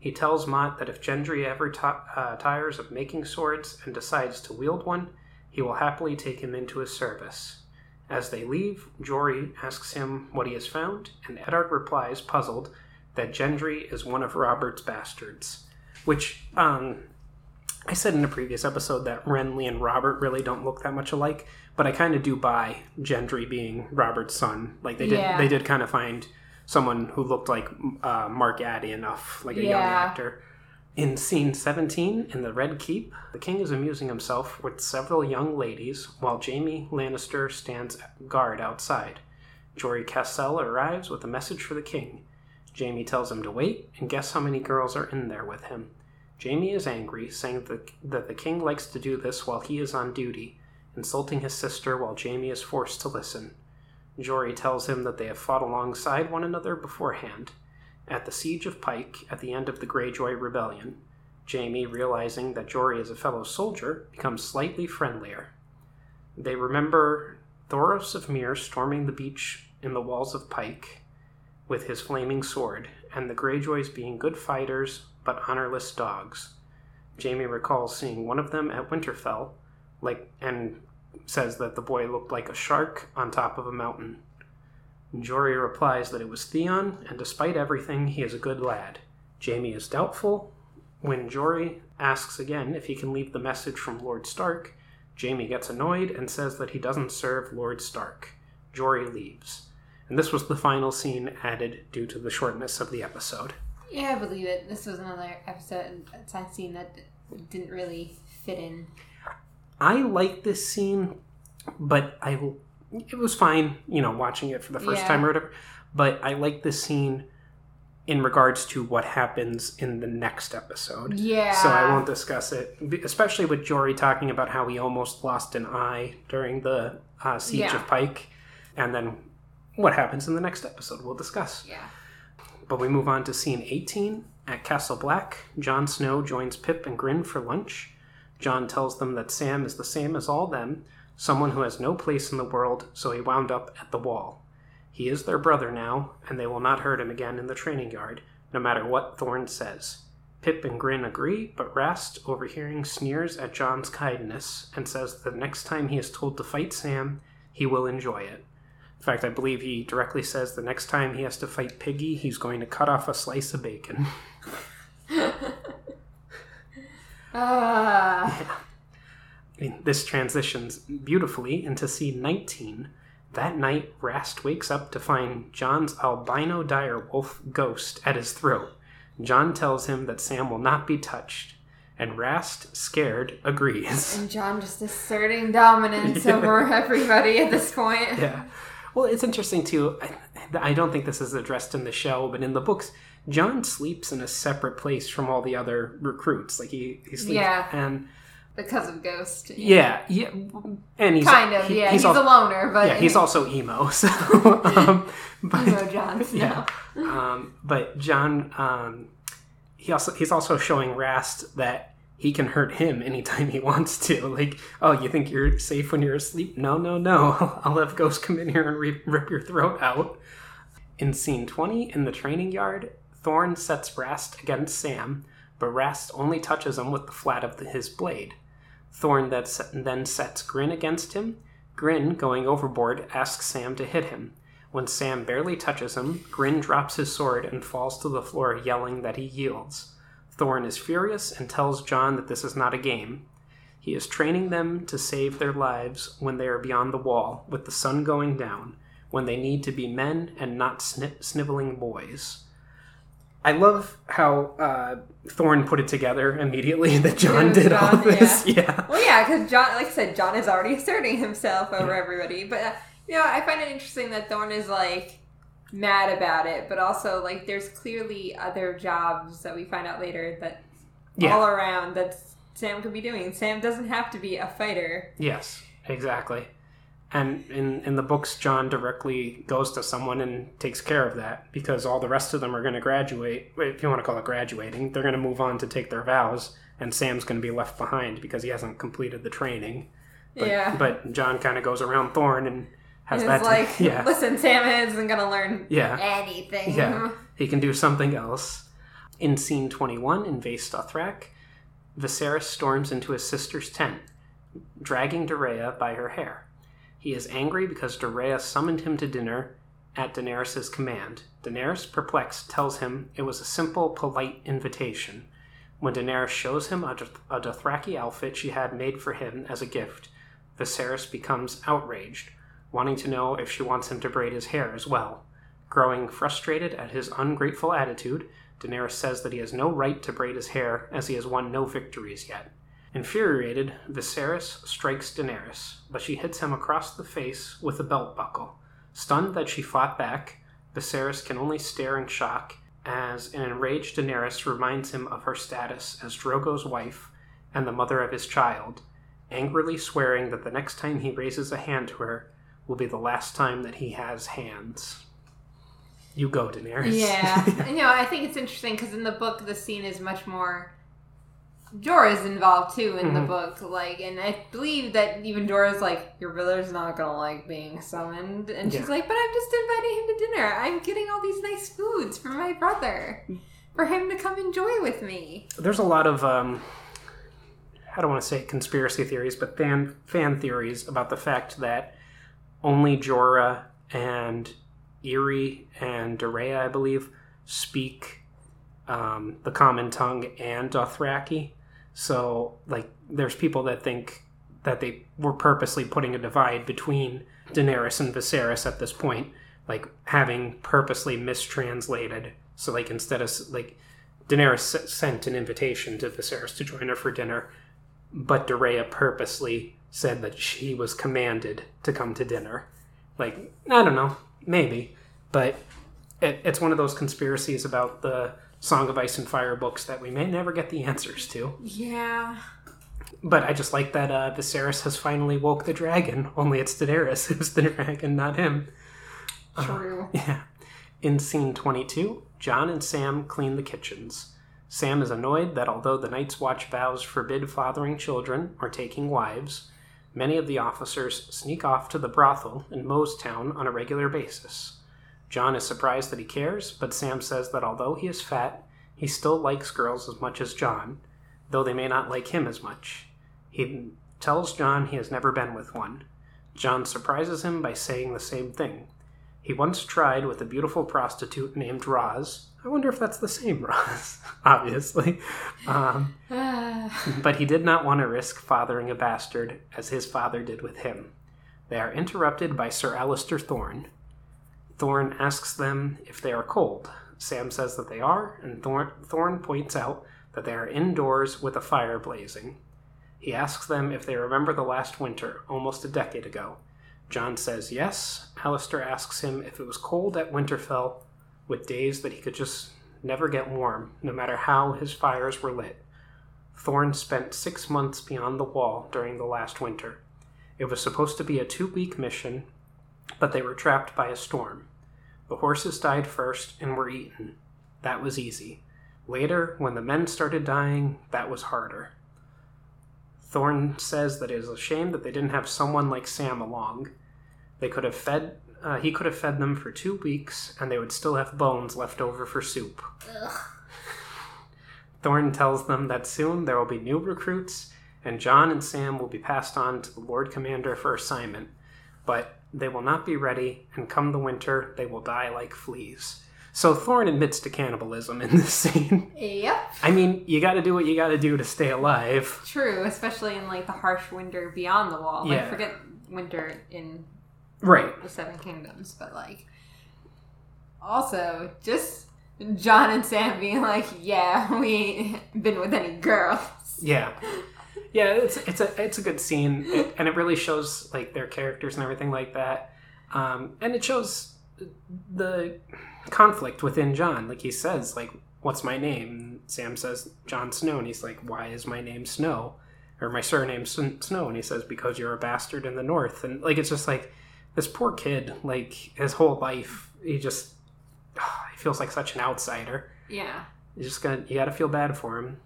He tells Mott that if Gendry ever ti uh, tires of making swords and decides to wield one, he will happily take him into his service. As they leave, Jory asks him what he has found, and Eddard replies, puzzled, that Gendry is one of Robert's bastards. Which, um, I said in a previous episode that Renly and Robert really don't look that much alike, but I kind of do buy Gendry being Robert's son. Like they did, Yeah. they did kind of find someone who looked like uh, Mark Addy enough, like a young actor. In scene 17, in the Red Keep, the king is amusing himself with several young ladies while Jaime Lannister stands guard outside. Jory Cassel arrives with a message for the king. Jaime tells him to wait and guess how many girls are in there with him. Jaime is angry, saying that, that the king likes to do this while he is on duty, insulting his sister while Jaime is forced to listen. Jory tells him that they have fought alongside one another beforehand. At the siege of Pike, at the end of the Greyjoy Rebellion, Jaime, realizing that Jory is a fellow soldier, becomes slightly friendlier. They remember Thoros of Myr storming the beach in the walls of Pike with his flaming sword, and the Greyjoys being good fighters but honorless dogs. Jaime recalls seeing one of them at Winterfell, like and says that the boy looked like a shark on top of a mountain. Jory replies that it was Theon, and despite everything, he is a good lad. Jaime is doubtful. When Jory asks again if he can leave the message from Lord Stark, Jaime gets annoyed and says that he doesn't serve Lord Stark. Jory leaves. And this was the final scene added due to the shortness of the episode. Yeah, I believe it. This was another episode, a scene that didn't really fit in. I like this scene, but I it was fine, you know, watching it for the first Yeah. time or whatever. But I like this scene in regards to what happens in the next episode. Yeah. So I won't discuss it, especially with Jory talking about how he almost lost an eye during the uh, siege Yeah. of Pike, and then what happens in the next episode. We'll discuss. Yeah. But we move on to scene 18. At Castle Black, Jon Snow joins Pip and Grenn for lunch. Jon tells them that Sam is the same as all them, someone who has no place in the world, so he wound up at the wall. He is their brother now, and they will not hurt him again in the training yard, no matter what Thorne says. Pip and Grenn agree, but Rast, overhearing, sneers at Jon's kindness and says that the next time he is told to fight Sam, he will enjoy it. In fact, I believe he directly says the next time he has to fight Piggy, he's going to cut off a slice of bacon. Ah. I mean, this transitions beautifully into scene 19. That night, Rast wakes up to find Jon's albino direwolf ghost at his throat. Jon tells him that Sam will not be touched, and Rast, scared, agrees. and Jon just asserting dominance over everybody at this point. yeah. Well, it's interesting too. I, I don't think this is addressed in the show, but in the books, Jon sleeps in a separate place from all the other recruits. Like he, he sleeps, Yeah. and Because of Ghost. yeah, yeah, and he's Kind of, he- yeah. He's, al- a loner, but yeah, he's also emo. So, um, but emo Snow. yeah, um, but Jon, um, he also he's also showing Rast that he can hurt him anytime he wants to. Like, oh, you think you're safe when you're asleep? No, no, no. I'll have Ghost come in here and re- rip your throat out. In scene 20, in the training yard, Thorne sets Rast against Sam, but Rast only touches him with the flat of the, his blade. Thorne then sets Grenn against him. Grenn, going overboard, asks Sam to hit him. When Sam barely touches him, Grenn drops his sword and falls to the floor, yelling that he yields. Thorne is furious and tells Jon that this is not a game. He is training them to save their lives when they are beyond the wall, with the sun going down, when they need to be men and not sni- sniveling boys. I love how uh, Thorne put it together immediately that Jon Yeah, did all this. Yeah. Well, yeah, because Jon, like I said, Jon is already asserting himself over everybody. But uh, you know, I find it interesting that Thorne is like mad about it, but also like there's clearly other jobs that we find out later that Yeah. all around that Sam could be doing. Sam doesn't have to be a fighter. Yes, exactly. And in, in the books, Jon directly goes to someone and takes care of that because all the rest of them are going to graduate. If you want to call it graduating, they're going to move on to take their vows, and Sam's going to be left behind because he hasn't completed the training. But, yeah. But Jon kind of goes around Thorne and has that. it's like, yeah. listen, Sam isn't gonna learn Yeah. anything. Yeah, he can do something else. In scene 21 in Vaes Dothrak, Viserys storms into his sister's tent, dragging Doreah by her hair. He is angry because Doreah summoned him to dinner at Daenerys' command. Daenerys, perplexed, tells him it was a simple, polite invitation. When Daenerys shows him a Dothraki outfit she had made for him as a gift, Viserys becomes outraged, wanting to know if she wants him to braid his hair as well. Growing frustrated at his ungrateful attitude, Daenerys says that he has no right to braid his hair as he has won no victories yet. Infuriated, Viserys strikes Daenerys, but she hits him across the face with a belt buckle. Stunned that she fought back, Viserys can only stare in shock as an enraged Daenerys reminds him of her status as Drogo's wife and the mother of his child, angrily swearing that the next time he raises a hand to her will be the last time that he has hands. You go, Daenerys. Yeah, you know, I think it's interesting because in the book, the scene is much more. Jorah's involved too in the Mhm. book, like, and I believe that even Jorah's like, your brother's not gonna like being summoned, and she's like, but I'm just inviting him to dinner. I'm getting all these nice foods for my brother, for him to come enjoy with me. There's a lot of um, I don't want to say conspiracy theories, but fan fan theories about the fact that only Jorah and Irri and Doreah, I believe, speak um, the common tongue and Dothraki. So, like, there's people that think that they were purposely putting a divide between Daenerys and Viserys at this point, like having purposely mistranslated. So, like, instead of like Daenerys sent an invitation to Viserys to join her for dinner, but Doreah purposely said that she was commanded to come to dinner. Like, I don't know, maybe, but it, it's one of those conspiracies about the Song of Ice and Fire books that we may never get the answers to. Yeah, But I just like that uh, Viserys has finally woke the dragon. Only it's Daenerys who's the dragon, not him. true. Yeah. In scene 22, Jon and Sam clean the kitchens. Sam is annoyed that although the Night's Watch vows forbid fathering children or taking wives, many of the officers sneak off to the brothel in Mole's Town on a regular basis. Jon is surprised that he cares, but Sam says that although he is fat, he still likes girls as much as Jon, though they may not like him as much. He tells Jon he has never been with one. Jon surprises him by saying the same thing. He once tried with a beautiful prostitute named Ros. I wonder if that's the same Ros, obviously. Um, but he did not want to risk fathering a bastard as his father did with him. They are interrupted by Sir Alliser Thorne. Thorne asks them if they are cold. Sam says that they are, and Thorne, Thorne points out that they are indoors with a fire blazing. He asks them if they remember the last winter, almost a decade ago. Jon says yes. Alliser asks him if it was cold at Winterfell, with days that he could just never get warm, no matter how his fires were lit. Thorne spent six months beyond the wall during the last winter. It was supposed to be a two week mission, but they were trapped by a storm. The horses died first and were eaten. That was easy. Later, when the men started dying, that was harder. Thorne says that it is a shame that they didn't have someone like Sam along. They could have fed. Uh, he could have fed them for two weeks, and they would still have bones left over for soup. Ugh. Thorne tells them that soon there will be new recruits, and Jon and Sam will be passed on to the Lord Commander for assignment. But they will not be ready, and come the winter, they will die like fleas. So Thorne admits to cannibalism in this scene. Yep. I mean, you got to do what you got to do to stay alive. True, especially in like the harsh winter beyond the wall. Like Yeah. forget winter in Right. the Seven Kingdoms, but like also just Jon and Sam being like, "Yeah, we ain't been with any girls." Yeah. Yeah, it's it's a it's a good scene, it, and it really shows like their characters and everything like that, um, and it shows the conflict within Jon. Like he says, like, "What's my name?" Sam says, "Jon Snow," and he's like, "Why is my name Snow?" Or my surname Snow, and he says, "Because you're a bastard in the North." And like, it's just like this poor kid, like his whole life, he just he feels like such an outsider. Yeah. You just gonna you gotta feel bad for him.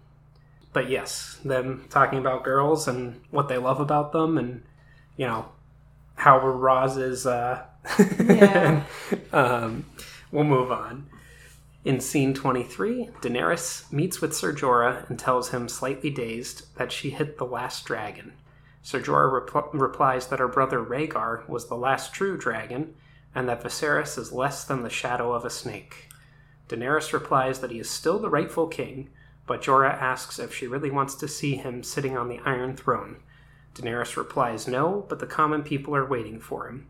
But yes, them talking about girls and what they love about them, and you know how Ros is. Uh, Yeah. um, we'll move on. In scene 23, Daenerys meets with Ser Jorah and tells him, slightly dazed, that she hit the last dragon. Ser Jorah repl- replies that her brother Rhaegar was the last true dragon, and that Viserys is less than the shadow of a snake. Daenerys replies that he is still the rightful king, but Jorah asks if she really wants to see him sitting on the Iron Throne. Daenerys replies no, but the common people are waiting for him.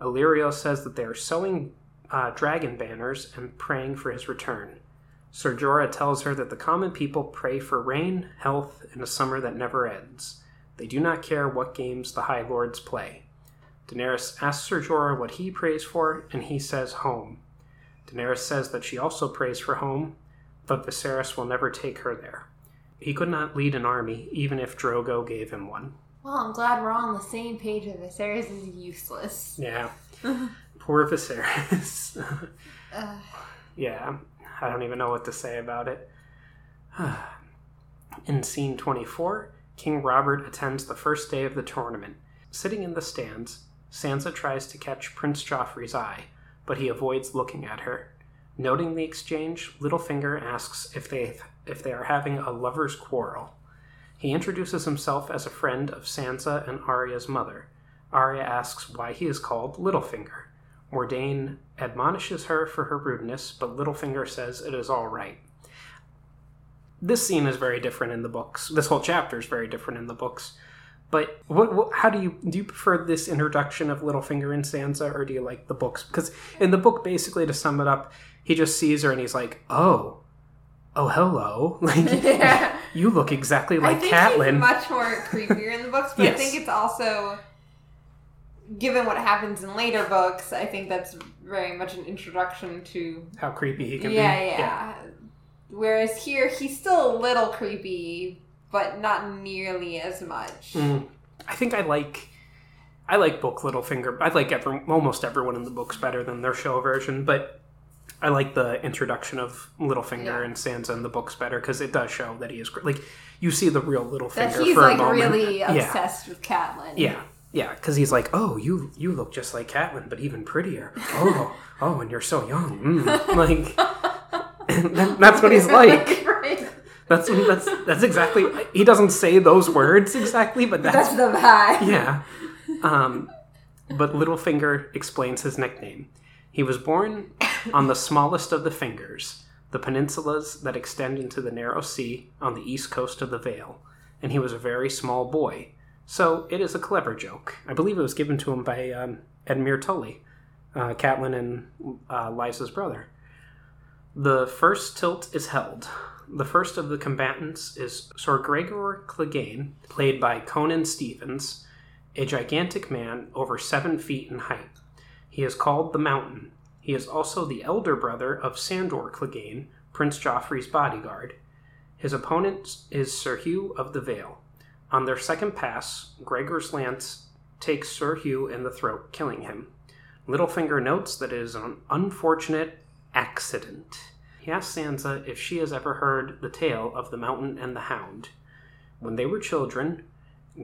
Illyrio says that they are sewing uh, dragon banners and praying for his return. Ser Jorah tells her that the common people pray for rain, health, and a summer that never ends. They do not care what games the High Lords play. Daenerys asks Ser Jorah what he prays for, and he says home. Daenerys says that she also prays for home, but Viserys will never take her there. He could not lead an army, even if Drogo gave him one. Well, I'm glad we're all on the same page of Viserys is useless. Yeah. Poor Viserys. Ugh. yeah, I don't even know what to say about it. In scene 24, King Robert attends the first day of the tournament. Sitting in the stands, Sansa tries to catch Prince Joffrey's eye, but he avoids looking at her. Noting the exchange, Littlefinger asks if they if they are having a lover's quarrel. He introduces himself as a friend of Sansa and Arya's mother. Arya asks why he is called Littlefinger. Mordane admonishes her for her rudeness, but Littlefinger says it is all right. This scene is very different in the books. This whole chapter is very different in the books. But what, what, how do you do? You prefer this introduction of Littlefinger and Sansa, or do you like the books? Because in the book, basically, to sum it up, he just sees her and he's like, "Oh, oh, hello! Like Yeah. you look exactly I like think Catelyn." much more creepier in the books, but Yes. I think it's also given what happens in later books. I think that's very much an introduction to how creepy he can yeah, be. Yeah, yeah, Whereas here, he's still a little creepy, but not nearly as much. Mm. I think I like I like book Littlefinger. I like every, almost everyone in the books better than their show version, but I like the introduction of Littlefinger Yeah. and Sansa in the books better because it does show that he is like you see the real Littlefinger That he's for like a moment. really yeah, obsessed with Catelyn. yeah, yeah, because he's like, oh, you you look just like Catelyn, but even prettier. Oh, oh, and you're so young. Mm. Like, That- that's what he's like. right. That's that's that's exactly. He doesn't say those words exactly, but That's that's the vibe. yeah. Um, but Littlefinger explains his nickname. He was born on the smallest of the fingers, the peninsulas that extend into the narrow sea on the east coast of the Vale, and he was a very small boy. So it is a clever joke. I believe it was given to him by um, Edmure Tully, uh, Catelyn and uh, Lysa's brother. The first tilt is held. The first of the combatants is Sir Gregor Clegane, played by Conan Stevens, a gigantic man over seven feet in height. He is called the Mountain. He is also the elder brother of Sandor Clegane, Prince Joffrey's bodyguard. His opponent is Sir Hugh of the Vale. On their second pass, Gregor's lance takes Sir Hugh in the throat, killing him. Littlefinger notes that it is an unfortunate accident. He asks Sansa if she has ever heard the tale of the Mountain and the Hound. When they were children,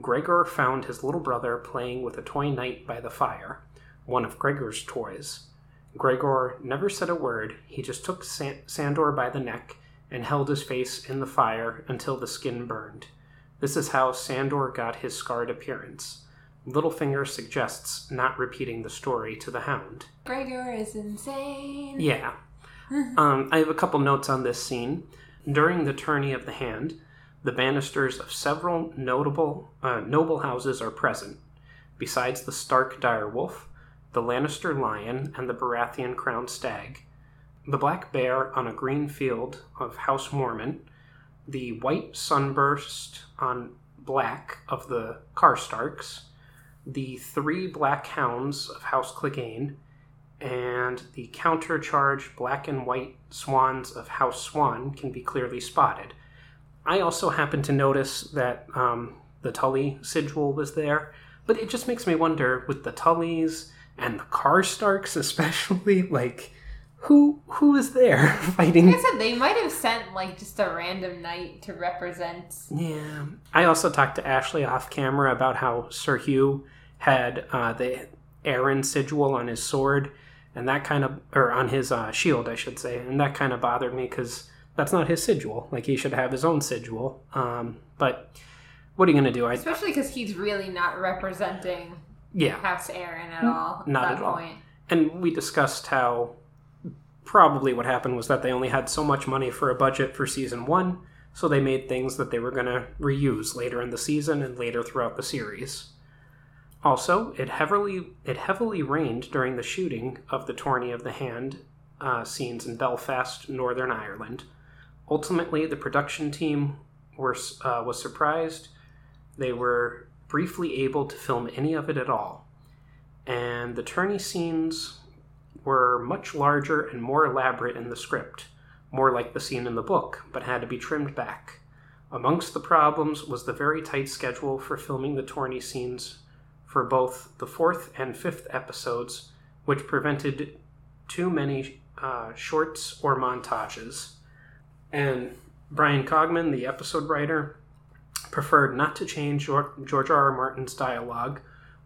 Gregor found his little brother playing with a toy knight by the fire, one of Gregor's toys. Gregor never said a word, he just took Sandor by the neck and held his face in the fire until the skin burned. This is how Sandor got his scarred appearance. Littlefinger suggests not repeating the story to the hound. Gregor is insane. Yeah. Um, I have a couple notes on this scene. During the tourney of the hand, the banisters of several notable uh, noble houses are present. Besides the Stark direwolf, the Lannister lion, and the Baratheon crowned stag, the black bear on a green field of House Mormont, the white sunburst on black of the Karstarks, the three black hounds of House Clegane, and the countercharge black and white swans of House Swann can be clearly spotted. I also happen to notice that um, the Tully sigil was there, but it just makes me wonder with the Tullys and the Karstarks especially, like who who is there fighting? Like I said, they might have sent like just a random knight to represent. Yeah. I also talked to Ashley off camera about how Sir Hugh had uh, the Arryn sigil on his sword, and that kind of, or on his uh, shield, I should say, and that kind of bothered me because that's not his sigil. Like he should have his own sigil. Um, but what are you gonna do? I Especially because he's really not representing yeah. House Arryn at all. Not at at all. point. And we discussed how probably what happened was that they only had so much money for a budget for season one, so they made things that they were going to reuse later in the season and later throughout the series. Also, it heavily it heavily rained during the shooting of the Tourney of the Hand uh, scenes in Belfast, Northern Ireland. Ultimately, the production team were uh, was surprised. They were briefly able to film any of it at all, and the tourney scenes were much larger and more elaborate in the script, more like the scene in the book, but had to be trimmed back. Amongst the problems was the very tight schedule for filming the tourney scenes for both the fourth and fifth episodes, which prevented too many uh, shorts or montages. And Bryan Cogman, the episode writer, preferred not to change George R. R. Martin's dialogue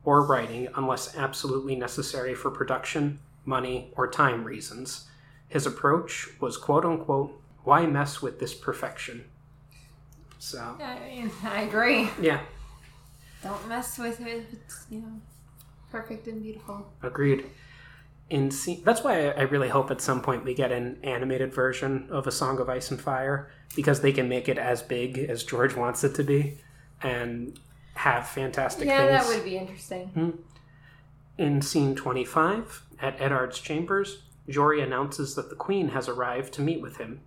or writing unless absolutely necessary for production, money, or time reasons. His approach was quote unquote, why mess with this perfection? So, I mean, I agree. yeah, Don't mess with it. It's, you know, perfect and beautiful. agreed. In se- that's why I really hope at some point we get an animated version of A Song of Ice and Fire because they can make it as big as George wants it to be and have fantastic yeah, things. that would be interesting. Hmm. In scene 25, at Eddard's chambers, Jory announces that the Queen has arrived to meet with him.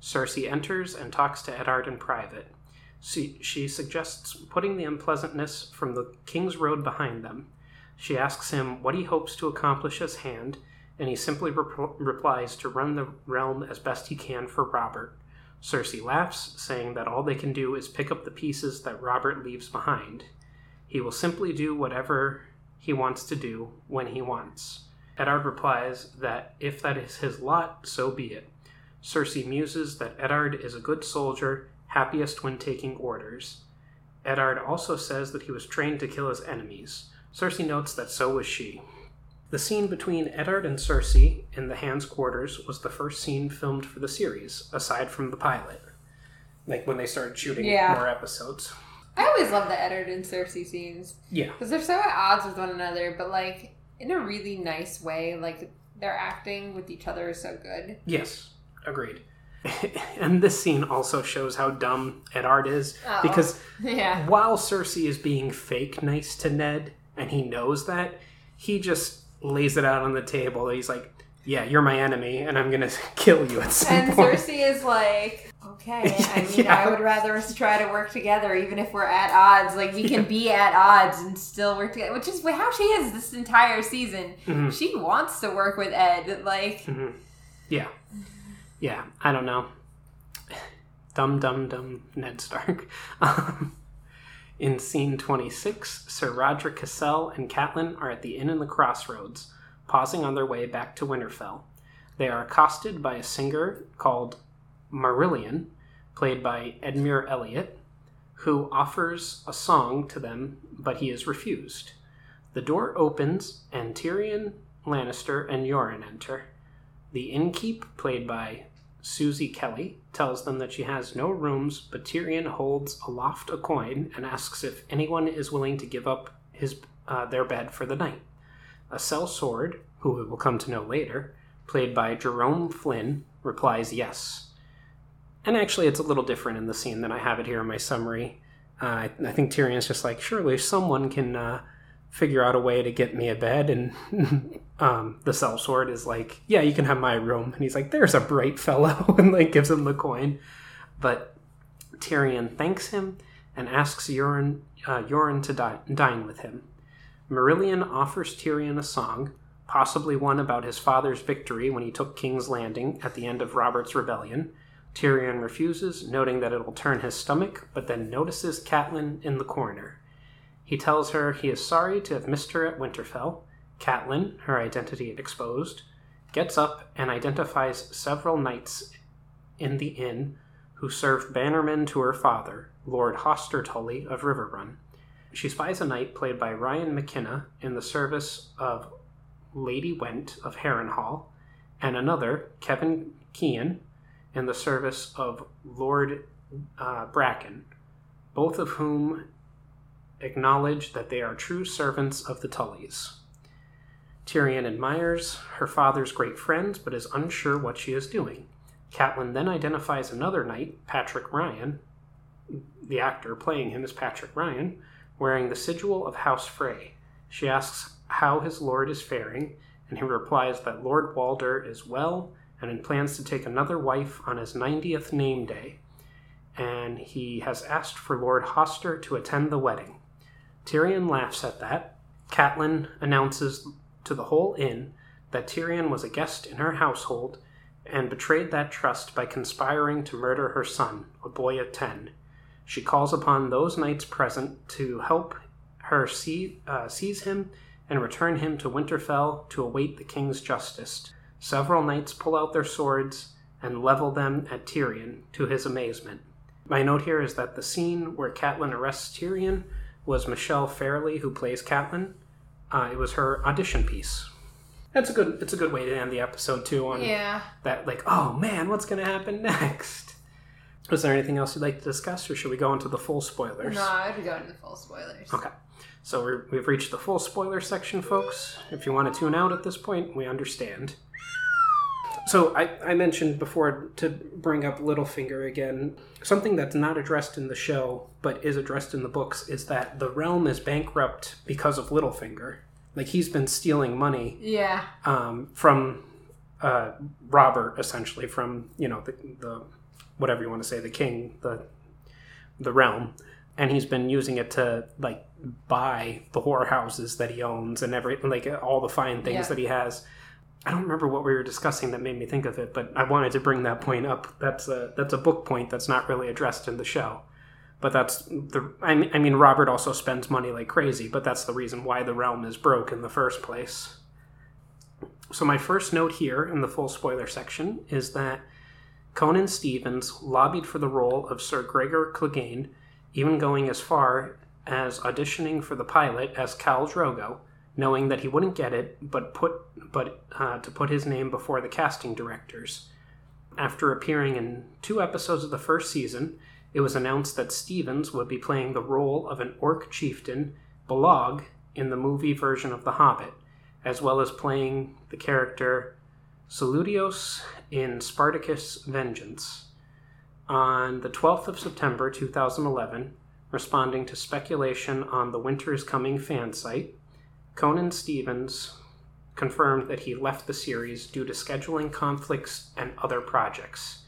Cersei enters and talks to Eddard in private. She, suggests putting the unpleasantness from the King's Road behind them. She asks him what he hopes to accomplish as Hand, and he simply rep- replies to run the realm as best he can for Robert. Cersei laughs, saying that all they can do is pick up the pieces that Robert leaves behind. He will simply do whatever he wants to do when he wants. Eddard replies that if that is his lot, so be it. Cersei muses that Eddard is a good soldier, happiest when taking orders. Eddard also says that he was trained to kill his enemies. Cersei notes that so was she. The scene between Eddard and Cersei in the Hand's quarters was the first scene filmed for the series, aside from the pilot. Like when they started shooting Yeah. more episodes. I always love the Eddard and Cersei scenes Yeah. because they're so at odds with one another, but like in a really nice way. Like their acting with each other is so good. Yes, agreed. and this scene also shows how dumb Eddard is Oh. because Yeah. while Cersei is being fake nice to Ned and he knows that, he just lays it out on the table. He's like, "Yeah, you're my enemy, and I'm gonna kill you at some And point." Cersei is like, okay, I mean, Yeah. I would rather us try to work together, even if we're at odds. Like, we can be at odds and still work together, which is how she is this entire season. Mhm. She wants to work with Ed. Like, Mhm. Yeah, yeah. I don't know. Dumb, dumb, dumb Ned Stark. Um, in scene 26, Sir Rodrik Cassel and Catelyn are at the inn in the crossroads, pausing on their way back to Winterfell. They are accosted by a singer called Marillion, played by Emun Elliott, who offers a song to them, but he is refused. The door opens, and Tyrion Lannister and Yoren enter. The innkeep, played by Susie Kelly, tells them that she has no rooms, but Tyrion holds aloft a coin and asks if anyone is willing to give up his uh, their bed for the night. A sellsword, who we will come to know later, played by Jerome Flynn, replies yes. And actually, it's a little different in the scene than I have it here in my summary. Uh, I, I think Tyrion's just like, surely someone can uh, figure out a way to get me a bed. And um, the sellsword is like, yeah, you can have my room. And he's like, there's a bright fellow, and like gives him the coin. But Tyrion thanks him and asks Yoren, uh, to di- dine with him. Marillion offers Tyrion a song, possibly one about his father's victory when he took King's Landing at the end of Robert's rebellion. Tyrion refuses, noting that it will turn his stomach, but then notices Catelyn in the corner. He tells her he is sorry to have missed her at Winterfell. Catelyn, her identity exposed, gets up and identifies several knights in the inn who served bannermen to her father, Lord Hoster Tully of Riverrun. She spies a knight played by Ryan McKenna in the service of Lady Whent of Harrenhal, and another, Kevin Kean, in the service of Lord uh, Bracken, both of whom acknowledge that they are true servants of the Tullys. Tyrion admires her father's great friends, but is unsure what she is doing. Catelyn then identifies another knight, Patrick Ryan, the actor playing him is Patrick Ryan, wearing the sigil of House Frey. She asks how his lord is faring, and he replies that Lord Walder is well and plans to take another wife on his 90th name day, and he has asked for Lord Hoster to attend the wedding. Tyrion laughs at that. Catelyn announces to the whole inn that Tyrion was a guest in her household and betrayed that trust by conspiring to murder her son, a boy of ten. She calls upon those knights present to help her see, uh, seize him and return him to Winterfell to await the king's justice. Several knights pull out their swords and level them at Tyrion, to his amazement. My note here is that the scene where Catelyn arrests Tyrion was Michelle Fairley, who plays Catelyn. Uh, it was her audition piece. That's a good. It's a good way to end the episode too. On yeah. that, like, oh man, what's going to happen next? Was there anything else you'd like to discuss, or should we go into the full spoilers? No, I would go into the full spoilers. Okay. So we're, we've reached the full spoiler section, folks. If you want to tune out at this point, we understand. So I, I mentioned before to bring up Littlefinger again. Something that's not addressed in the show, but is addressed in the books, is that the realm is bankrupt because of Littlefinger. Like he's been stealing money Yeah. um, from uh, Robert, essentially from you know the, the whatever you want to say, the king, the the realm, and he's been using it to like buy the whorehouses that he owns and every like all the fine things Yeah. that he has. I don't remember what we were discussing that made me think of it, but I wanted to bring that point up. That's a that's a book point that's not really addressed in the show. But that's the. I mean, I mean, Robert also spends money like crazy, but that's the reason why the realm is broke in the first place. So, my first note here in the full spoiler section is that Conan Stevens lobbied for the role of Sir Gregor Clegane, even going as far as auditioning for the pilot as Khal Drogo, knowing that he wouldn't get it, but put but uh, to put his name before the casting directors. After appearing in two episodes of the first season, it was announced that Stevens would be playing the role of an orc chieftain, Bolog, in the movie version of The Hobbit, as well as playing the character Saludios in Spartacus Vengeance. On the 12th of September 2011, responding to speculation on the Winter is Coming fan site, Conan Stevens confirmed that he left the series due to scheduling conflicts and other projects.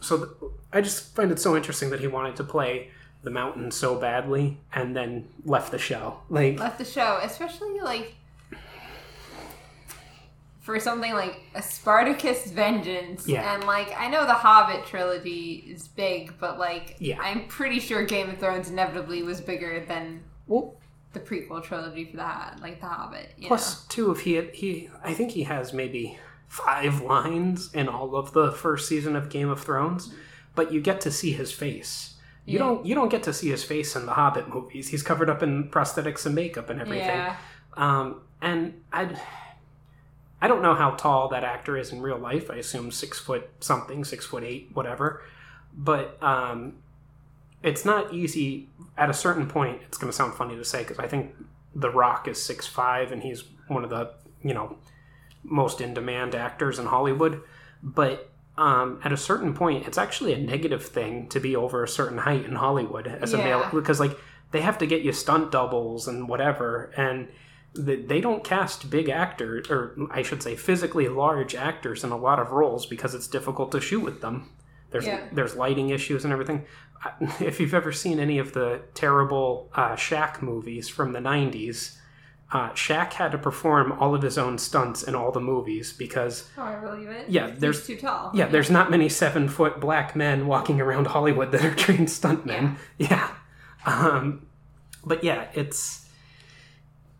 So th- I just find it so interesting that he wanted to play the mountain so badly and then left the show. Like left the show, especially like for something like a Spartacus Vengeance. Yeah. And like I know the Hobbit trilogy is big, but like Yeah. I'm pretty sure Game of Thrones inevitably was bigger than well, the prequel trilogy for that, like the Hobbit. You plus two if he had, he I think he has maybe five lines in all of the first season of Game of Thrones, but you get to see his face. You Yeah. don't you don't get to see his face in the Hobbit movies. He's covered up in prosthetics and makeup and everything. Yeah. Um, and I, I don't know how tall that actor is in real life. I assume six foot something, six foot eight, whatever. But um, it's not easy. At a certain point, it's going to sound funny to say because I think The Rock is six five and he's one of the you know most in demand actors in Hollywood. But um, at a certain point, it's actually a negative thing to be over a certain height in Hollywood as a male because like they have to get you stunt doubles and whatever and th- they don't cast big actors or i should say physically large actors in a lot of roles because it's difficult to shoot with them there's Yeah. there's lighting issues and everything if you've ever seen any of the terrible uh, Shaq movies from the 90s uh, Shaq had to perform all of his own stunts in all the movies because Oh, I believe it. Yeah, He's there's- too tall. yeah, there's not many seven foot black men walking around Hollywood that are trained stuntmen. Yeah. Um, but yeah, it's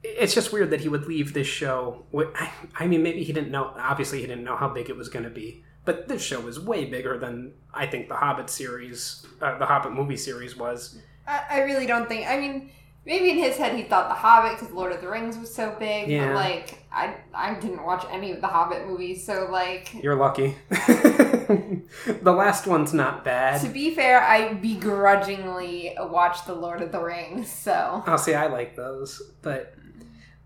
it's just weird that he would leave this show. I, I mean, maybe he didn't know. Obviously, he didn't know how big it was going to be. But this show is way bigger than I think the Hobbit series, uh, the Hobbit movie series was. I, I really don't think. I mean, maybe in his head he thought The Hobbit because Lord of the Rings was so big. Yeah. But like, I I didn't watch any of the Hobbit movies, so like. You're lucky. the last one's not bad. To be fair, I begrudgingly watched The Lord of the Rings, so I'll say I like those, but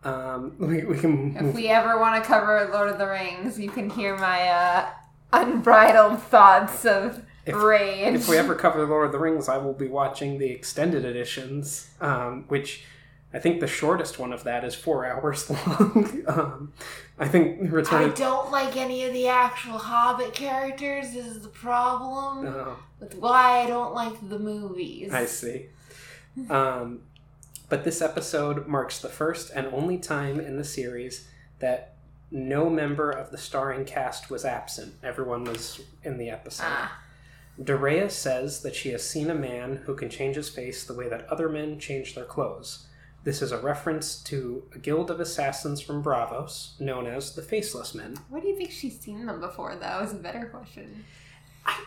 um, we, we can. if we ever want to cover Lord of the Rings, you can hear my uh, unbridled thoughts of If- rage. if we ever cover Lord of the Rings, I will be watching the extended editions, um, which I think the shortest one of that is four hours long. um, I think Return I of don't like any of the actual Hobbit characters. This is the problem Oh, with why I don't like the movies. I see. Um, but this episode marks the first and only time in the series that no member of the starring cast was absent. Everyone was in the episode. Ah, Doreah says that she has seen a man who can change his face the way that other men change their clothes. This is a reference to a guild of assassins from Braavos, known as the Faceless Men. what do you think she's seen them before? That was a better question. I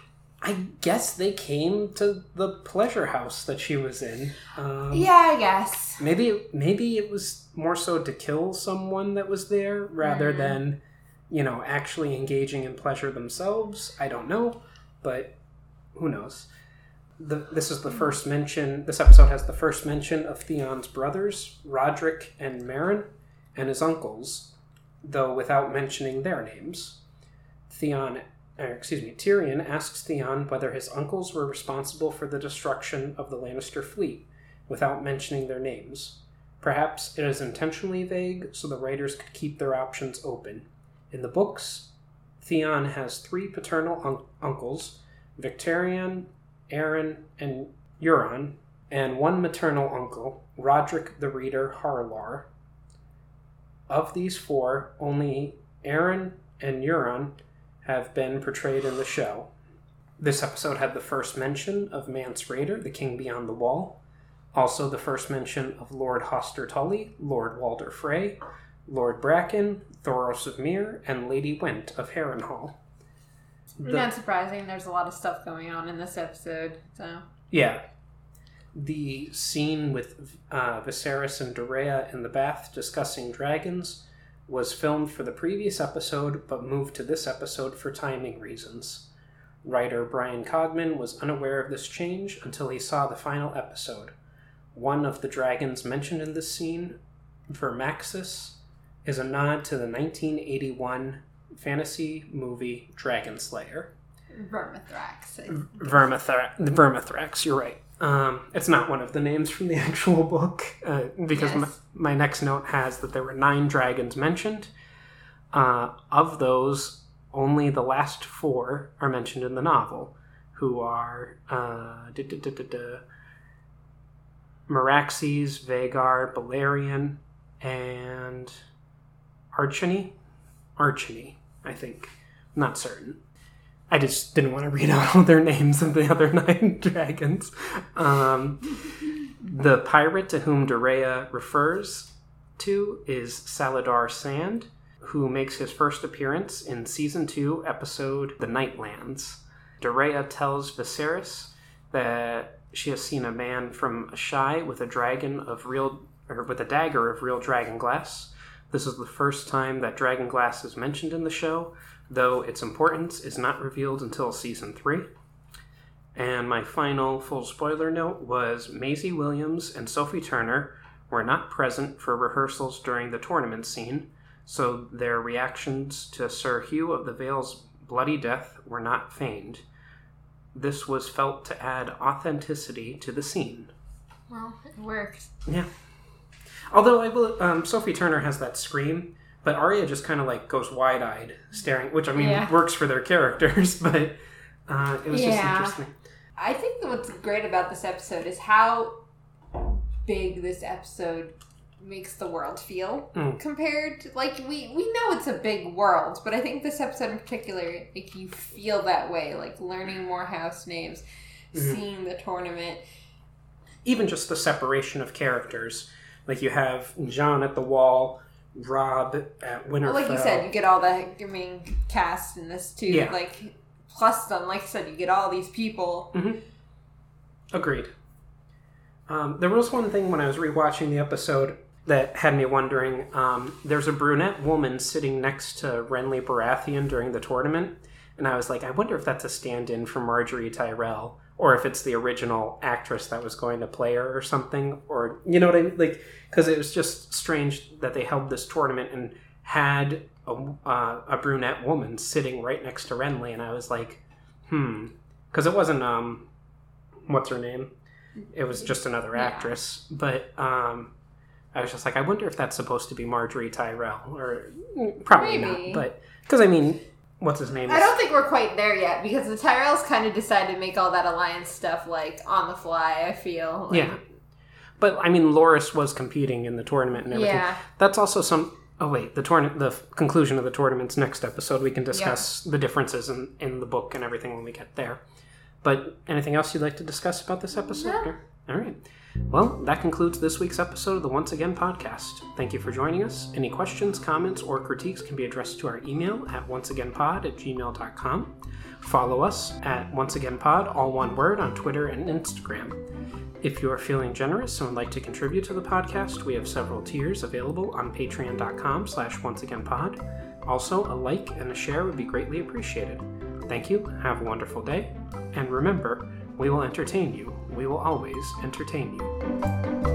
guess they came to the pleasure house that she was in. Um, Yeah, I guess. Maybe maybe it was more so to kill someone that was there rather Mhm. than, you know, actually engaging in pleasure themselves. I don't know, but who knows. The, this is the first mention. This episode has the first mention of Theon's brothers, Roderick and Maron, and his uncles, though without mentioning their names. Theon, or excuse me, Tyrion asks Theon whether his uncles were responsible for the destruction of the Lannister fleet without mentioning their names. Perhaps it is intentionally vague so the writers could keep their options open. In the books, Theon has three paternal un- uncles Victarion, Aeron, and Euron, and one maternal uncle, Roderick the Reader Harlaw. Of these four, only Aeron and Euron have been portrayed in the show. This episode had the first mention of Mance Rayder, the King Beyond the Wall, also, the first mention of Lord Hoster Tully, Lord Walder Frey, Lord Bracken, Thoros of Myr, and Lady Whent of Harrenhal. The- Not surprising. There's a lot of stuff going on in this episode. So yeah. The scene with uh, Viserys and Doreah in the bath discussing dragons was filmed for the previous episode but moved to this episode for timing reasons. Writer Bryan Cogman was unaware of this change until he saw the final episode. One of the dragons mentioned in this scene, Vermaxis, is a nod to the 1981 fantasy movie Dragon Slayer. Vermithrax. Vermithrax, Vermithrax, you're right. Um, it's not one of the names from the actual book uh, because Yes. my, my next note has that there were nine dragons mentioned. Uh, of those, only the last four are mentioned in the novel, who are uh, duh, duh, duh, duh, duh, Meraxes, Vhagar, Balerion, and Archony. Archony, I think. not certain. I just didn't want to read out all their names of the other nine dragons. Um, the pirate to whom Doreah refers to is Salladhor Saan, who makes his first appearance in season two, episode The Nightlands. Doreah tells Viserys that she has seen a man from Asshai with a dragon of real, or with a dagger of real dragon glass. This is the first time that dragon glass is mentioned in the show, though its importance is not revealed until season three. And my final full spoiler note was Maisie Williams and Sophie Turner were not present for rehearsals during the tournament scene, so their reactions to Sir Hugh of the Vale's bloody death were not feigned. This was felt to add authenticity to the scene. Well, it worked. Yeah. Although I will, um, Sophie Turner has that scream, but Arya just kind of like goes wide eyed, staring, which I mean Yeah. works for their characters, but uh, it was just interesting. I think what's great about this episode is how big this episode makes the world feel Mm. compared to, like we we know it's a big world but i think this episode in particular like you feel that way like learning more house names Mhm. seeing the tournament even just the separation of characters. Like you have Jon at the wall, Robb at Winterfell. well, like you said you get all the main cast in this too Yeah. like plus them like i said you get all these people Agreed. Um, there was one thing when I was rewatching the episode that had me wondering. Um, there's a brunette woman sitting next to Renly Baratheon during the tournament, and I was like, I wonder if that's a stand-in for Margaery Tyrell, or if it's the original actress that was going to play her or something, or you know what I mean? Like, because it was just strange that they held this tournament and had a, uh, a brunette woman sitting right next to Renly, and I was like, hmm, because it wasn't um, what's her name? It was just another Yeah. actress, but um, I was just like, I wonder if that's supposed to be Margaery Tyrell, or mm, probably Maybe. not. But because I mean, what's his name? I don't think we're quite there yet because the Tyrells kind of decided to make all that alliance stuff like on the fly. I feel. Like, Yeah. But I mean, Loras was competing in the tournament and everything. Yeah. That's also some. Oh wait, the tournament, the conclusion of the tournament's next episode. We can discuss the differences in in the book and everything when we get there. But anything else you'd like to discuss about this episode? No. All right. Well, that concludes this week's episode of the Once Again podcast. Thank you for joining us. Any questions, comments, or critiques can be addressed to our email at onceagainpod at gmail.com. Follow us at onceagainpod, all one word, on Twitter and Instagram. If you are feeling generous and would like to contribute to the podcast, we have several tiers available on patreon.com slash onceagainpod. Also, a like and a share would be greatly appreciated. Thank you, have a wonderful day, and remember, we will entertain you. We will always entertain you.